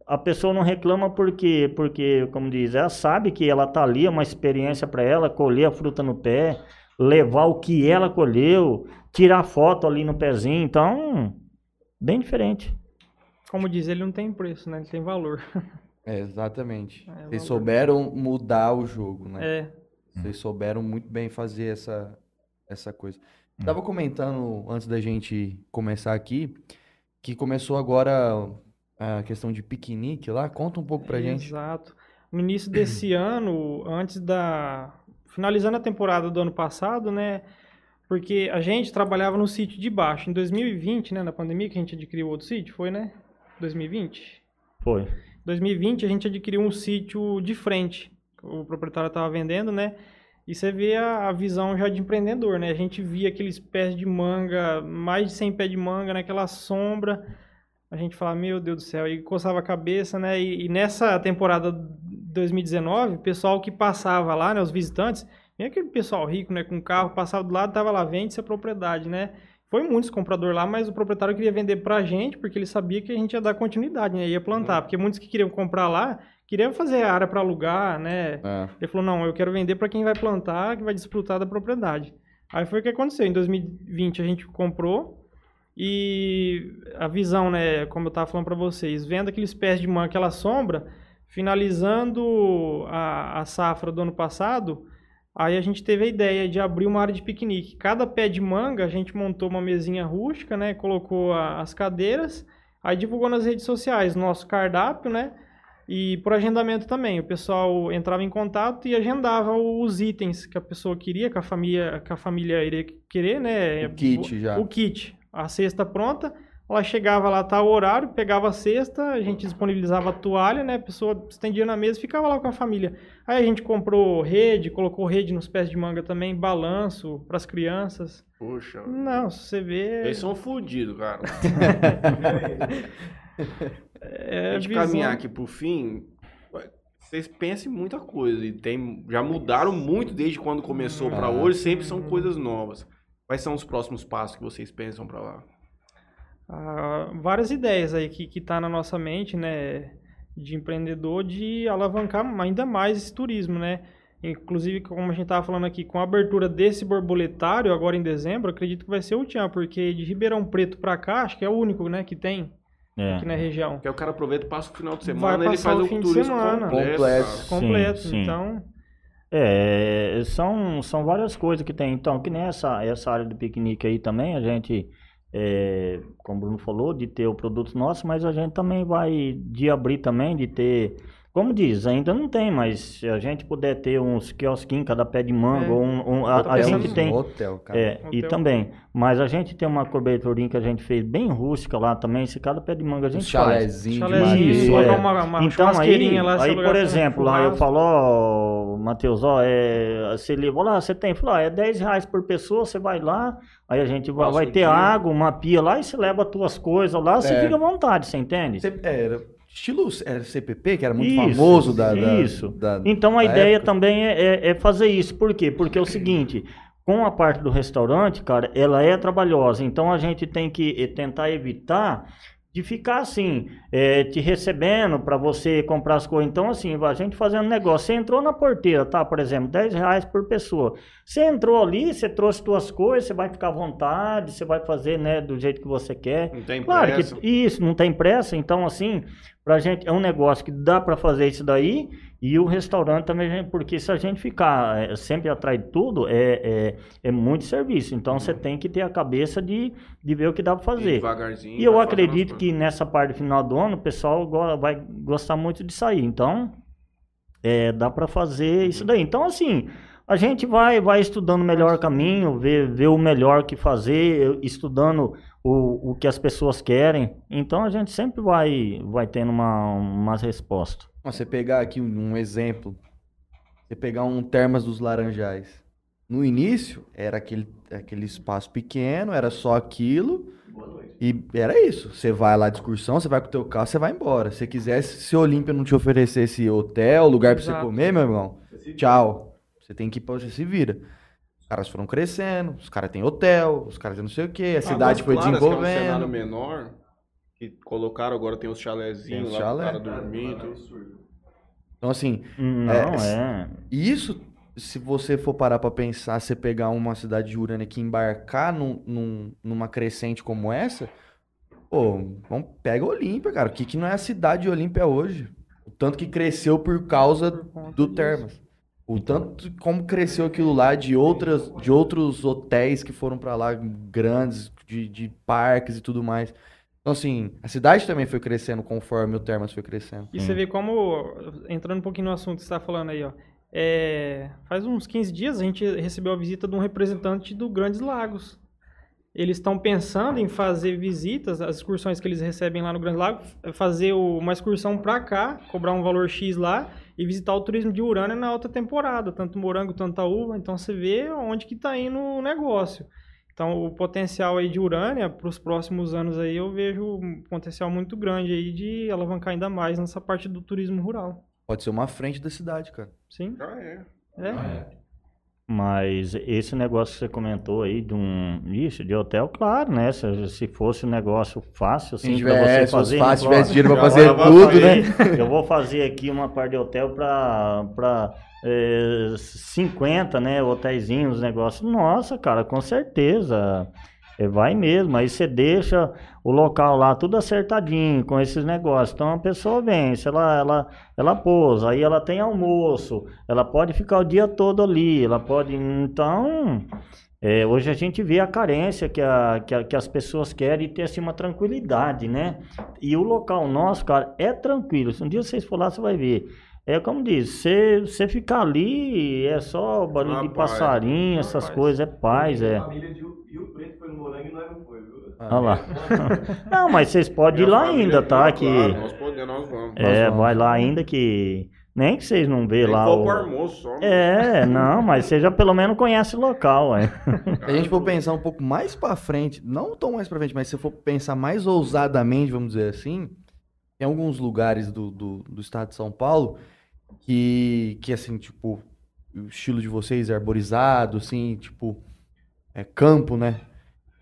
a pessoa não reclama porque, porque, como diz, ela sabe que ela tá ali, é uma experiência para ela, colher a fruta no pé, levar o que ela colheu, tirar foto ali no pezinho. Então, bem diferente. Como diz, ele não tem preço, né? Ele tem valor. É, exatamente. É, Vocês valor. souberam mudar o jogo, né? É, Vocês souberam muito bem fazer essa, essa coisa. Hum. Tava comentando antes da gente começar aqui que começou agora a questão de piquenique lá. Conta um pouco pra gente. Exato. No início desse ano, antes da. Finalizando a temporada do ano passado, né? Porque a gente trabalhava no sítio de baixo. Em 2020, né? Na pandemia que a gente adquiriu outro sítio, foi, né? 2020? Foi. 2020 a gente adquiriu um sítio de frente. O proprietário estava vendendo, né? E você vê a, a visão já de empreendedor, né? A gente via aqueles pés de manga, mais de 100 pés de manga, naquela sombra. A gente falava, meu Deus do céu, e coçava a cabeça, né? E, e nessa temporada 2019, o pessoal que passava lá, né? Os visitantes, nem aquele pessoal rico, né? Com carro, passava do lado, tava lá, vende essa propriedade, né? Foi muitos compradores lá, mas o proprietário queria vender pra gente, porque ele sabia que a gente ia dar continuidade, né? Ia plantar, porque muitos que queriam comprar lá, queriam fazer área para alugar, né? É. Ele falou, não, eu quero vender para quem vai plantar, que vai desfrutar da propriedade. Aí foi o que aconteceu. Em 2020 a gente comprou e a visão, né, como eu estava falando para vocês, vendo aqueles pés de manga, aquela sombra, finalizando a, a safra do ano passado, aí a gente teve a ideia de abrir uma área de piquenique. Cada pé de manga a gente montou uma mesinha rústica, né, colocou a- as cadeiras, aí divulgou nas redes sociais nosso cardápio, né, e por agendamento também. O pessoal entrava em contato e agendava os itens que a pessoa queria, que a família, que a família iria querer, né? O kit já. O kit. A cesta pronta. Ela chegava lá, tá o horário, pegava a cesta, a gente disponibilizava a toalha, né? A pessoa estendia na mesa e ficava lá com a família. Aí a gente comprou rede, colocou rede nos pés de manga também, balanço para as crianças. Poxa. Não, se você vê. Eles são fodidos, cara. é a gente visão- caminhar aqui pro fim, vocês pensam em muita coisa. E tem, já mudaram muito desde quando começou pra Ah. hoje, sempre são coisas novas. Quais são os próximos passos que vocês pensam pra lá? Ah, várias ideias aí que, que tá na nossa mente, né, de empreendedor, de alavancar ainda mais esse turismo, né? Inclusive, como a gente tava falando aqui, com a abertura desse borboletário agora em dezembro, acredito que vai ser o tchan, porque de Ribeirão Preto pra cá, acho que é o único, né, que tem É. aqui na região. Porque o cara aproveita, passa o final de Vai semana, ele passar faz o o fim de turismo semana. completo. Completo. sim. então... É, são, são várias coisas que tem. Então, que nem essa, essa área de piquenique aí também, a gente, é, como o Bruno falou, de ter o produto nosso, mas a gente também vai de abrir também, de ter. Como diz, ainda não tem, mas se a gente puder ter uns quiosquinhos, cada pé de mango, É. um, um- a, a gente tem. Hotel, cara. É, e Hotel. também. Mas a gente tem uma coberturinha que a gente fez bem rústica lá também. Se cada pé de manga a Um gente faz. chalézinho Isso, é. uma, uma Então aí, lá. aí por exemplo, lá eu falo, ó, Matheus, ó, é, você levou lá, você tem, falou, ó, é 10 reais por pessoa, você vai lá, aí a gente vai, vai ter dia. água, uma pia lá e você leva as tuas coisas lá, você É. fica à vontade, você entende? C- Era estilo era CPP, que era muito Isso, famoso da, da- isso. da- Então a ideia época. também é, é- é fazer isso. Por quê? Porque é o seguinte, com a parte do restaurante, cara, ela é trabalhosa. Então a gente tem que eh, tentar evitar de ficar assim, eh, te recebendo para você comprar as coisas. Então, assim, a gente fazendo negócio. Você entrou na porteira, tá? Por exemplo, 10 reais por pessoa. Você entrou ali, você trouxe suas coisas, você vai ficar à vontade, você vai fazer, né, do jeito que você quer. Não tem Claro pressa. que isso, não tem pressa, então assim, pra gente é um negócio que dá pra fazer isso daí e o restaurante também, porque se a gente ficar eh, sempre atrás de tudo, é, é, é muito serviço, então você tem que ter a cabeça de, de ver o que dá Ir fazer. Devagarzinho. E eu as acredito que nessa parte final do ano o pessoal vai gostar muito de sair, então é, dá pra fazer isso daí. Então assim, a gente vai vai estudando o melhor caminho, ver, ver o melhor que fazer, estudando o, o que as pessoas querem. Então a gente sempre vai vai tendo uma umas respostas. Ó, Você pegar aqui um um exemplo, você pegar um Termas dos Laranjais. No início, era aquele, aquele espaço pequeno, era só aquilo. E era isso. Você vai lá de excursão, você vai com o teu carro, você vai embora. Se você quisesse, se a Olímpia não te oferecesse hotel, lugar pra você comer, meu irmão, tchau. Você tem que ir pra onde você se vira. Os caras foram crescendo, os caras têm hotel, os caras têm não sei o quê, a cidade foi Claras, que É um cenário desenvolvendo. menor, que colocaram agora tem os chalézinhos Tem os lá pro chalé. cara dormir. tudo. Então, assim, Não, é. E isso, se você for parar pra pensar, você pegar uma cidade de Urânia que embarcar num, num- numa crescente como essa, pô, vamos, pega Olímpia, cara. O que, que não é a cidade de Olímpia hoje? O tanto que cresceu por causa Por do disso. Termas. O tanto como cresceu aquilo lá de outras, de outros hotéis que foram pra lá, grandes, de, de parques e tudo mais. Então, assim, a cidade também foi crescendo conforme o Termas foi crescendo. E você vê como, entrando um pouquinho no assunto que você está falando aí, ó. é, faz uns 15 dias a gente recebeu a visita de um representante do Grandes Lagos. Eles estão pensando em fazer visitas, as excursões que eles recebem lá no Grande Lago, fazer o- uma excursão para cá, cobrar um valor X lá e visitar o turismo de Urânia na alta temporada, tanto morango, tanto a uva. Então você vê onde que está indo o negócio. Então o potencial aí de Urânia para os próximos anos aí eu vejo um potencial muito grande aí de alavancar ainda mais nessa parte do turismo rural. Pode ser uma frente da cidade, cara. Sim, Já é. é. Mas esse negócio que você comentou aí de um. Isso, de hotel, claro, né? Se, se fosse um negócio fácil, assim, tivesse, você fazer. fácil, né? tivesse dinheiro Já fazer tudo, né? Eu vou fazer aqui uma parte de hotel para para 50, né, hotéisinhos, negócios. Nossa, cara, com certeza. É, vai mesmo. Aí você deixa o local lá tudo acertadinho com esses negócios. Então a pessoa vem, se ela ela ela pousa, aí ela tem almoço, ela pode ficar o dia todo ali, ela pode, então, é, hoje a gente vê a carência que, a, que, a- que as pessoas querem ter assim, uma tranquilidade, né? E o local nosso, cara, é tranquilo. Se um dia vocês for lá, você vai ver. É como diz, você, você ficar ali, é só barulho de passarinho, essas coisas, é paz, é. A família de Rio Preto foi no Morango e nós não foi, viu? Olha lá. Não, mas vocês podem ir lá ainda, tá? foi, Que, nós podemos, nós vamos. é, vamos. vai lá ainda que. Nem que vocês não vê Tem lá. o- almoço só. É, não, mas você já pelo menos conhece o local, é. Se a gente for pensar um pouco mais pra frente, não tão mais pra frente, mas se for pensar mais ousadamente, vamos dizer assim, tem alguns lugares do, do, do estado de São Paulo que, que assim, tipo, o estilo de vocês é arborizado, assim, tipo, é campo, né?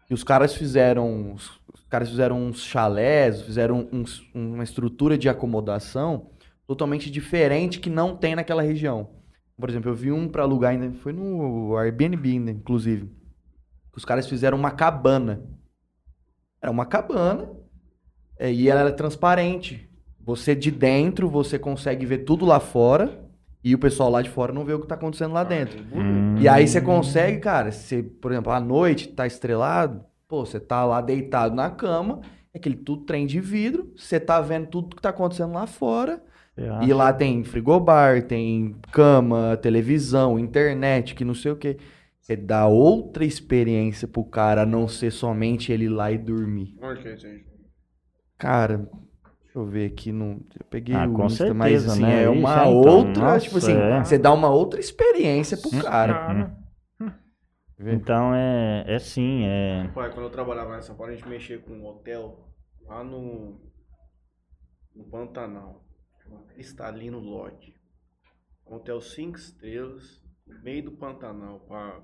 E os caras fizeram, os caras fizeram uns chalés, fizeram uma estrutura de acomodação totalmente diferente que não tem naquela região. Por exemplo, eu vi um pra alugar ainda, foi no Airbnb, ainda, inclusive. Os caras fizeram uma cabana. Era uma cabana é, e ela era transparente. Você de dentro, você consegue ver tudo lá fora E o pessoal lá de fora não vê o que tá acontecendo lá dentro. Hum. E aí você consegue, cara, você, por exemplo, à noite tá estrelado, pô, você tá lá deitado na cama, é aquele tudo trem de vidro, você tá vendo tudo que tá acontecendo lá fora. E lá tem frigobar, tem cama, televisão, internet, que não sei o quê. Você dá outra experiência pro cara, a não ser somente ele ir lá e dormir. Que é isso aí? Cara, deixa eu ver aqui no. Eu peguei Ah, o com Insta, mas certeza, assim, né? é Isso, uma é, então, outra. nossa, tipo assim, é. você dá uma outra experiência pro cara. Cara, Vê? Então é, é sim, é. Pai, quando eu trabalhava em São Paulo, a gente mexia com um hotel lá no, no Pantanal. Chama Cristalino Lodge. Um hotel cinco estrelas, no meio do Pantanal. Pra,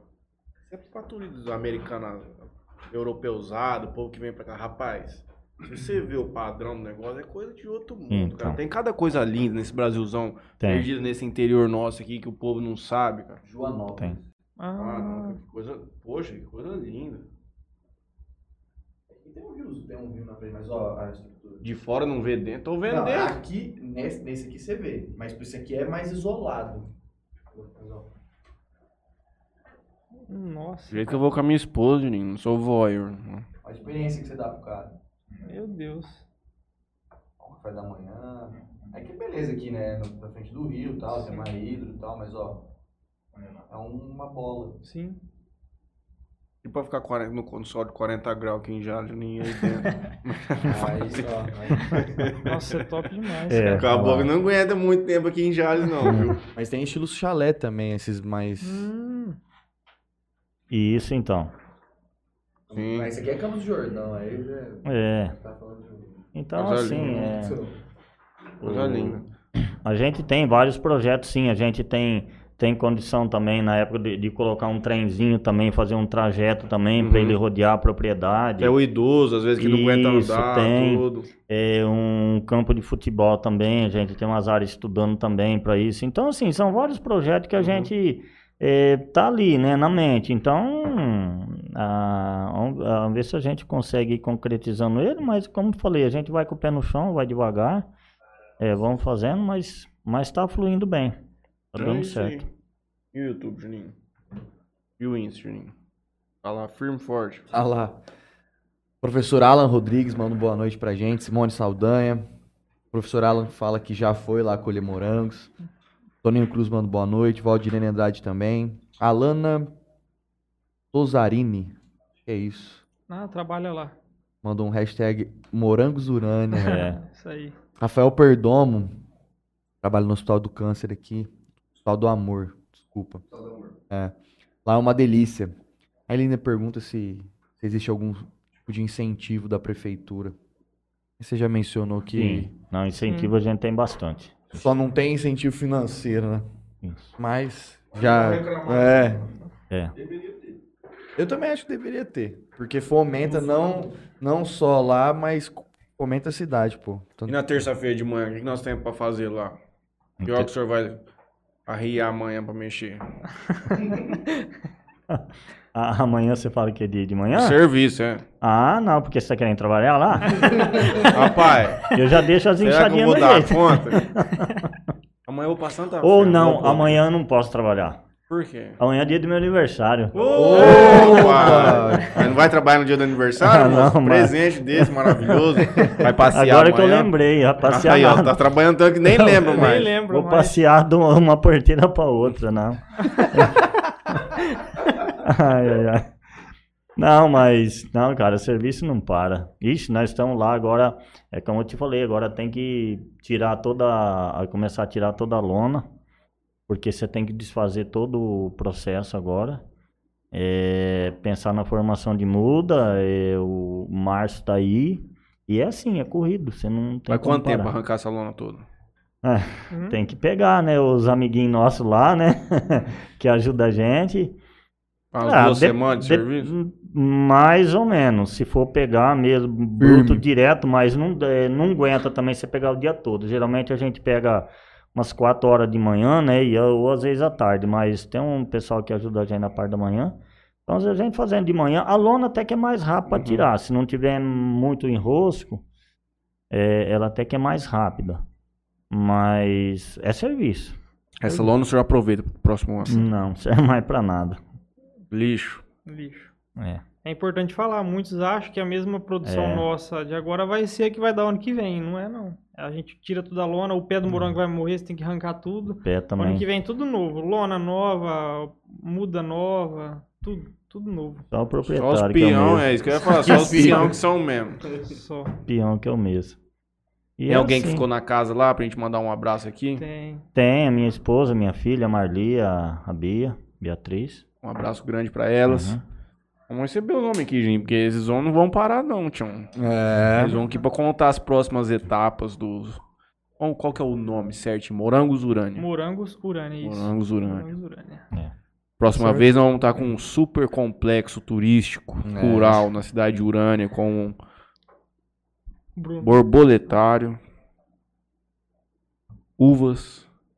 isso é pra turistas americanos, europeusado, o povo que vem pra cá. Rapaz, se você vê o padrão do negócio, é coisa de outro mundo, Então. cara. Tem cada coisa linda nesse Brasilzão, Tem. perdido nesse interior nosso aqui, que o povo não sabe, cara. Joanópolis. Tem. Ah, não, ah, que coisa... Poxa, que coisa linda. Tem um rio, tem um rio na frente, mas ó, a estrutura. De fora não vê dentro, tô Não, vendo dentro. aqui, nesse, nesse aqui você vê, mas esse aqui é mais isolado. nossa, Do jeito que eu vou com a minha esposa, Juninho, não sou voyeur. A experiência que você dá pro cara. Meu Deus. Ó, Café da manhã. É que beleza aqui, né? Na frente do rio e tal, tem mais hidro e tal, mas ó. É uma bola. Sim. E pra ficar 40 no no sol de 40 graus aqui em Jales, Juninho aí dentro. Nossa, é top demais. É. cara. Acabou que não aguenta muito tempo aqui em Jales, não, viu? Mas tem estilo chalé também, esses mais. Hum, E isso então. Sim. Mas esse aqui é Campos de Jordão, aí é, é. Tá falando de. Então Coisa assim, linda. é. Coisa O- linda. A gente tem vários projetos, sim. A gente tem, tem condição também, na época, de, de colocar um trenzinho também, fazer um trajeto também, para Uhum. ele rodear a propriedade. É o idoso, às vezes, que não aguenta Isso, andar, tem. tudo. É um campo de futebol também, a gente tem umas áreas estudando também para isso. Então, assim, são vários projetos que a gente é, tá ali, né, na mente. Então, ah, vamos, vamos ver se a gente consegue ir concretizando ele, mas como eu falei, a gente vai com o pé no chão, vai devagar, é, vamos fazendo, mas, mas tá fluindo bem, tá É dando certo. E o YouTube, Juninho? E o Insta, Juninho? Tá lá, firme e forte. Ah lá. Professor Alan Rodrigues manda boa noite pra gente. Simone Saldanha. Professor Alan fala que já foi lá colher morangos. Toninho Cruz manda boa noite. Valdirene Andrade também. Alana Tosarini. Que é isso. ah, trabalha lá. Mandou um hashtag Morangos Urânia. É. Isso aí. Rafael Perdomo. Trabalha no Hospital do Câncer aqui. Hospital do Amor. Desculpa. É. Lá é uma delícia. Aí ele ainda pergunta se, se existe algum tipo de incentivo da prefeitura. Você já mencionou que Sim, não, incentivo a gente tem bastante. só não tem incentivo financeiro, né? Isso. Mas já. É. É. Eu também acho que deveria ter. Porque fomenta não, não só lá, mas fomenta a cidade, pô. E na terça-feira de manhã, o que nós temos pra fazer lá? Pior que o senhor vai arriar amanhã pra mexer. Ah, amanhã você fala que é dia de manhã? Serviço, é. Ah, não, porque você tá querendo trabalhar lá? Rapaz, Eu já deixo as será que eu enxadinhas vou no dar jeito. conta? amanhã eu vou pra Santa Ou Fé, não, vou amanhã eu não posso trabalhar. Por quê? Amanhã é dia do meu aniversário. Opa! Mas não vai trabalhar no dia do aniversário? Ah, não, Presente desse maravilhoso. Vai passear Agora que eu amanhã. lembrei, vai passear Aí, ó, tá trabalhando tanto que nem lembra Nem mais. lembro Vou mais. passear de uma uma porteira pra outra, não. ai, ai, ai. Não, mas, não, cara, o serviço não para. Ixi, nós estamos lá agora, é como eu te falei, agora tem que tirar toda, a- começar a tirar toda a lona, porque você tem que desfazer todo o processo agora. É, pensar na formação de muda, é, o março tá aí, e é assim, é corrido, você não tem Mas quanto tempo arrancar essa lona toda? Hum? Tem que pegar, né? Os amiguinhos nossos lá, né? que ajudam a gente. Umas Ah, duas de- semanas de de- serviço? Mais ou menos. Se for pegar mesmo, bruto direto, mas não, é, não aguenta também você pegar o dia todo. Geralmente a gente pega umas 4 horas de manhã, né? E, ou às vezes à tarde. Mas tem um pessoal que ajuda a gente na parte da manhã. Então, a gente fazendo de manhã, a lona até que é mais rápida para tirar. Se não tiver muito enrosco, é, ela até que é mais rápida. Mas é serviço. Essa lona o senhor aproveita pro próximo ano. Não, não serve mais pra nada. Lixo. Lixo. É. É importante falar, muitos acham que a mesma produção É. nossa de agora vai ser a que vai dar ano que vem. Não é, não. A gente tira tudo da lona, o pé do morango vai morrer, você tem que arrancar tudo. Pé Ano também. que vem tudo novo. Lona nova, muda nova, tudo, tudo novo. Só o Só proprietário os que é o peão, mesmo. é isso que eu ia falar. Só os peão que são mesmo. Só Peão que é o mesmo. E Tem é alguém que assim. ficou na casa lá pra gente mandar um abraço aqui? tem. Tem a minha esposa, minha filha, a Marli, a, a Bia, Beatriz. Um abraço grande pra elas. Uhum. Vamos receber o nome aqui, gente, porque esses homens não vão parar não, tião. É. Eles vão aqui pra contar as próximas etapas dos... Qual, qual que é o nome certo? Morangos Urânia. Morangos Urânia, isso. Morangos Urânia. Morangos Urânia. Próxima Certo. vez nós vamos estar com um super complexo turístico, É. rural, na cidade de Urânia, com um Bruno. borboletário, uvas,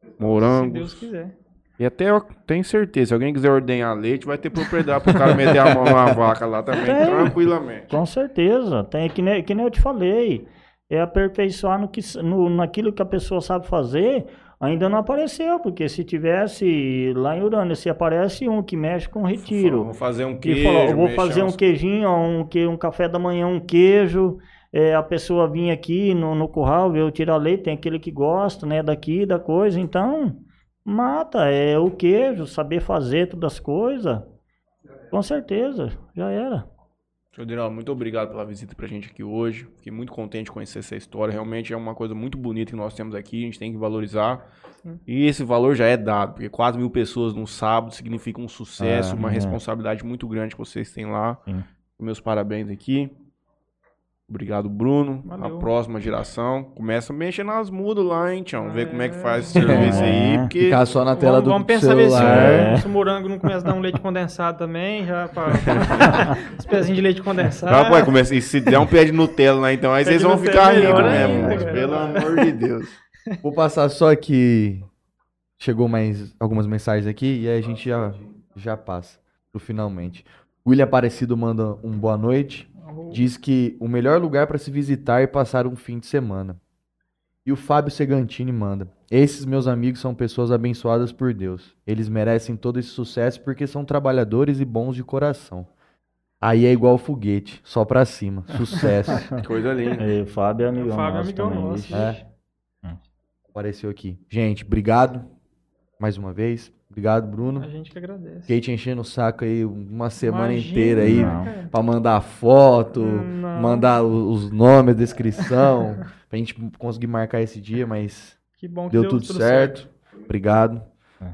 Se Deus morangos. quiser. E até eu tenho certeza, se alguém quiser ordenhar leite, vai ter propriedade pro cara meter a mão numa vaca lá também, tranquilamente. Com certeza. Tem, que, nem, que nem eu te falei. É aperfeiçoar no que, no, naquilo que a pessoa sabe fazer. Ainda não apareceu, porque se tivesse lá em Urânia, se aparece um que mexe com retiro. Vou fazer um Que queijo, vou fazer um queijinho, um, que, um café da manhã, um queijo. É, a pessoa vinha aqui no, no curral, eu tirar leite, tem aquele que gosta, né, daqui, da coisa. Então, mata, é o queijo, saber fazer todas as coisas. Com certeza, já era. Senhor muito obrigado pela visita pra gente aqui hoje. Fiquei muito contente de conhecer essa história. Realmente é uma coisa muito bonita que nós temos aqui, a gente tem que valorizar. E esse valor já é dado, porque 4 mil pessoas num sábado significa um sucesso, É, uma é. responsabilidade muito grande que vocês têm lá. Sim. Meus parabéns aqui. Obrigado, Bruno. Valeu. A próxima geração. Começa a mexer nas mudas lá, hein, Tião? Ver como é que É. faz esse serviço aí, É. porque... Ficar só na tela Vamos, do vamos pensar ver se. É. o- se o morango não começa a dar um leite condensado também, já para os pezinhos de leite condensado. Ah, pô, começa, e se der um pé de Nutella lá, então, aí Pé vocês vão Nutella ficar é ricos mesmo, ainda. Pelo amor de Deus. Vou passar só que chegou mais algumas mensagens aqui e aí a gente já, já passa pro finalmente. William Aparecido manda um boa noite. Diz que o melhor lugar para se visitar e passar um fim de semana. E o Fábio Segantini manda: Esses meus amigos são pessoas abençoadas por Deus. Eles merecem todo esse sucesso porque são trabalhadores e bons de coração. Aí é igual foguete, só pra cima. Sucesso. Coisa linda. E o Fábio é amigão O Fábio é nosso amigão. É. Apareceu aqui. Gente, obrigado mais uma vez. Obrigado, Bruno. A gente que agradece. Fiquei te enchendo o saco aí uma semana Imagina, inteira aí Não. cara. pra mandar foto, Não. mandar os nomes, a descrição, pra gente conseguir marcar esse dia, mas Que bom que deu, tudo, certo. Obrigado. É.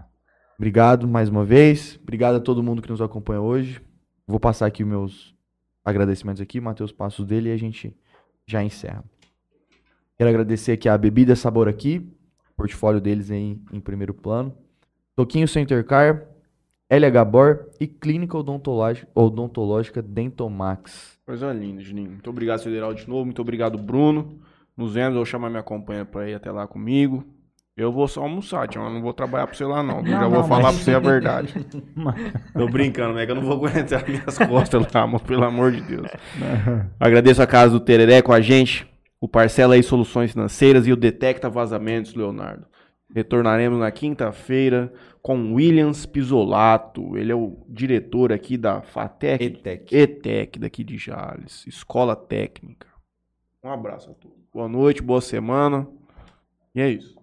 Obrigado mais uma vez. Obrigado a todo mundo que nos acompanha hoje. Vou passar aqui os meus agradecimentos aqui, Matheus Passos dele e a gente já encerra. Quero agradecer aqui a Bebida Sabor aqui, portfólio deles em, em primeiro plano. Toquinho Center Car, LH Bor e Clínica Odontológica, Odontológica Dentomax. Coisa linda, Juninho. Muito obrigado, Federal, de novo. Muito obrigado, Bruno. Nos vemos. Eu vou chamar minha companheira pra ir até lá comigo. Eu vou só almoçar, Tião. Eu não vou trabalhar pra você lá, não. Eu Não, já vou não, falar mas- pra você a verdade. Tô brincando, é que eu não vou aguentar minhas costas lá, mano. Pelo amor de Deus. Agradeço a casa do Tereré com a gente. O Parcela aí Soluções Financeiras e o Detecta Vazamentos, Leonardo. Retornaremos na quinta-feira com Williams Pisolato. Ele é o diretor aqui da FATEC. ETEC. ETEC daqui de Jales, Escola Técnica. Um abraço a todos. Boa noite, boa semana. E é isso.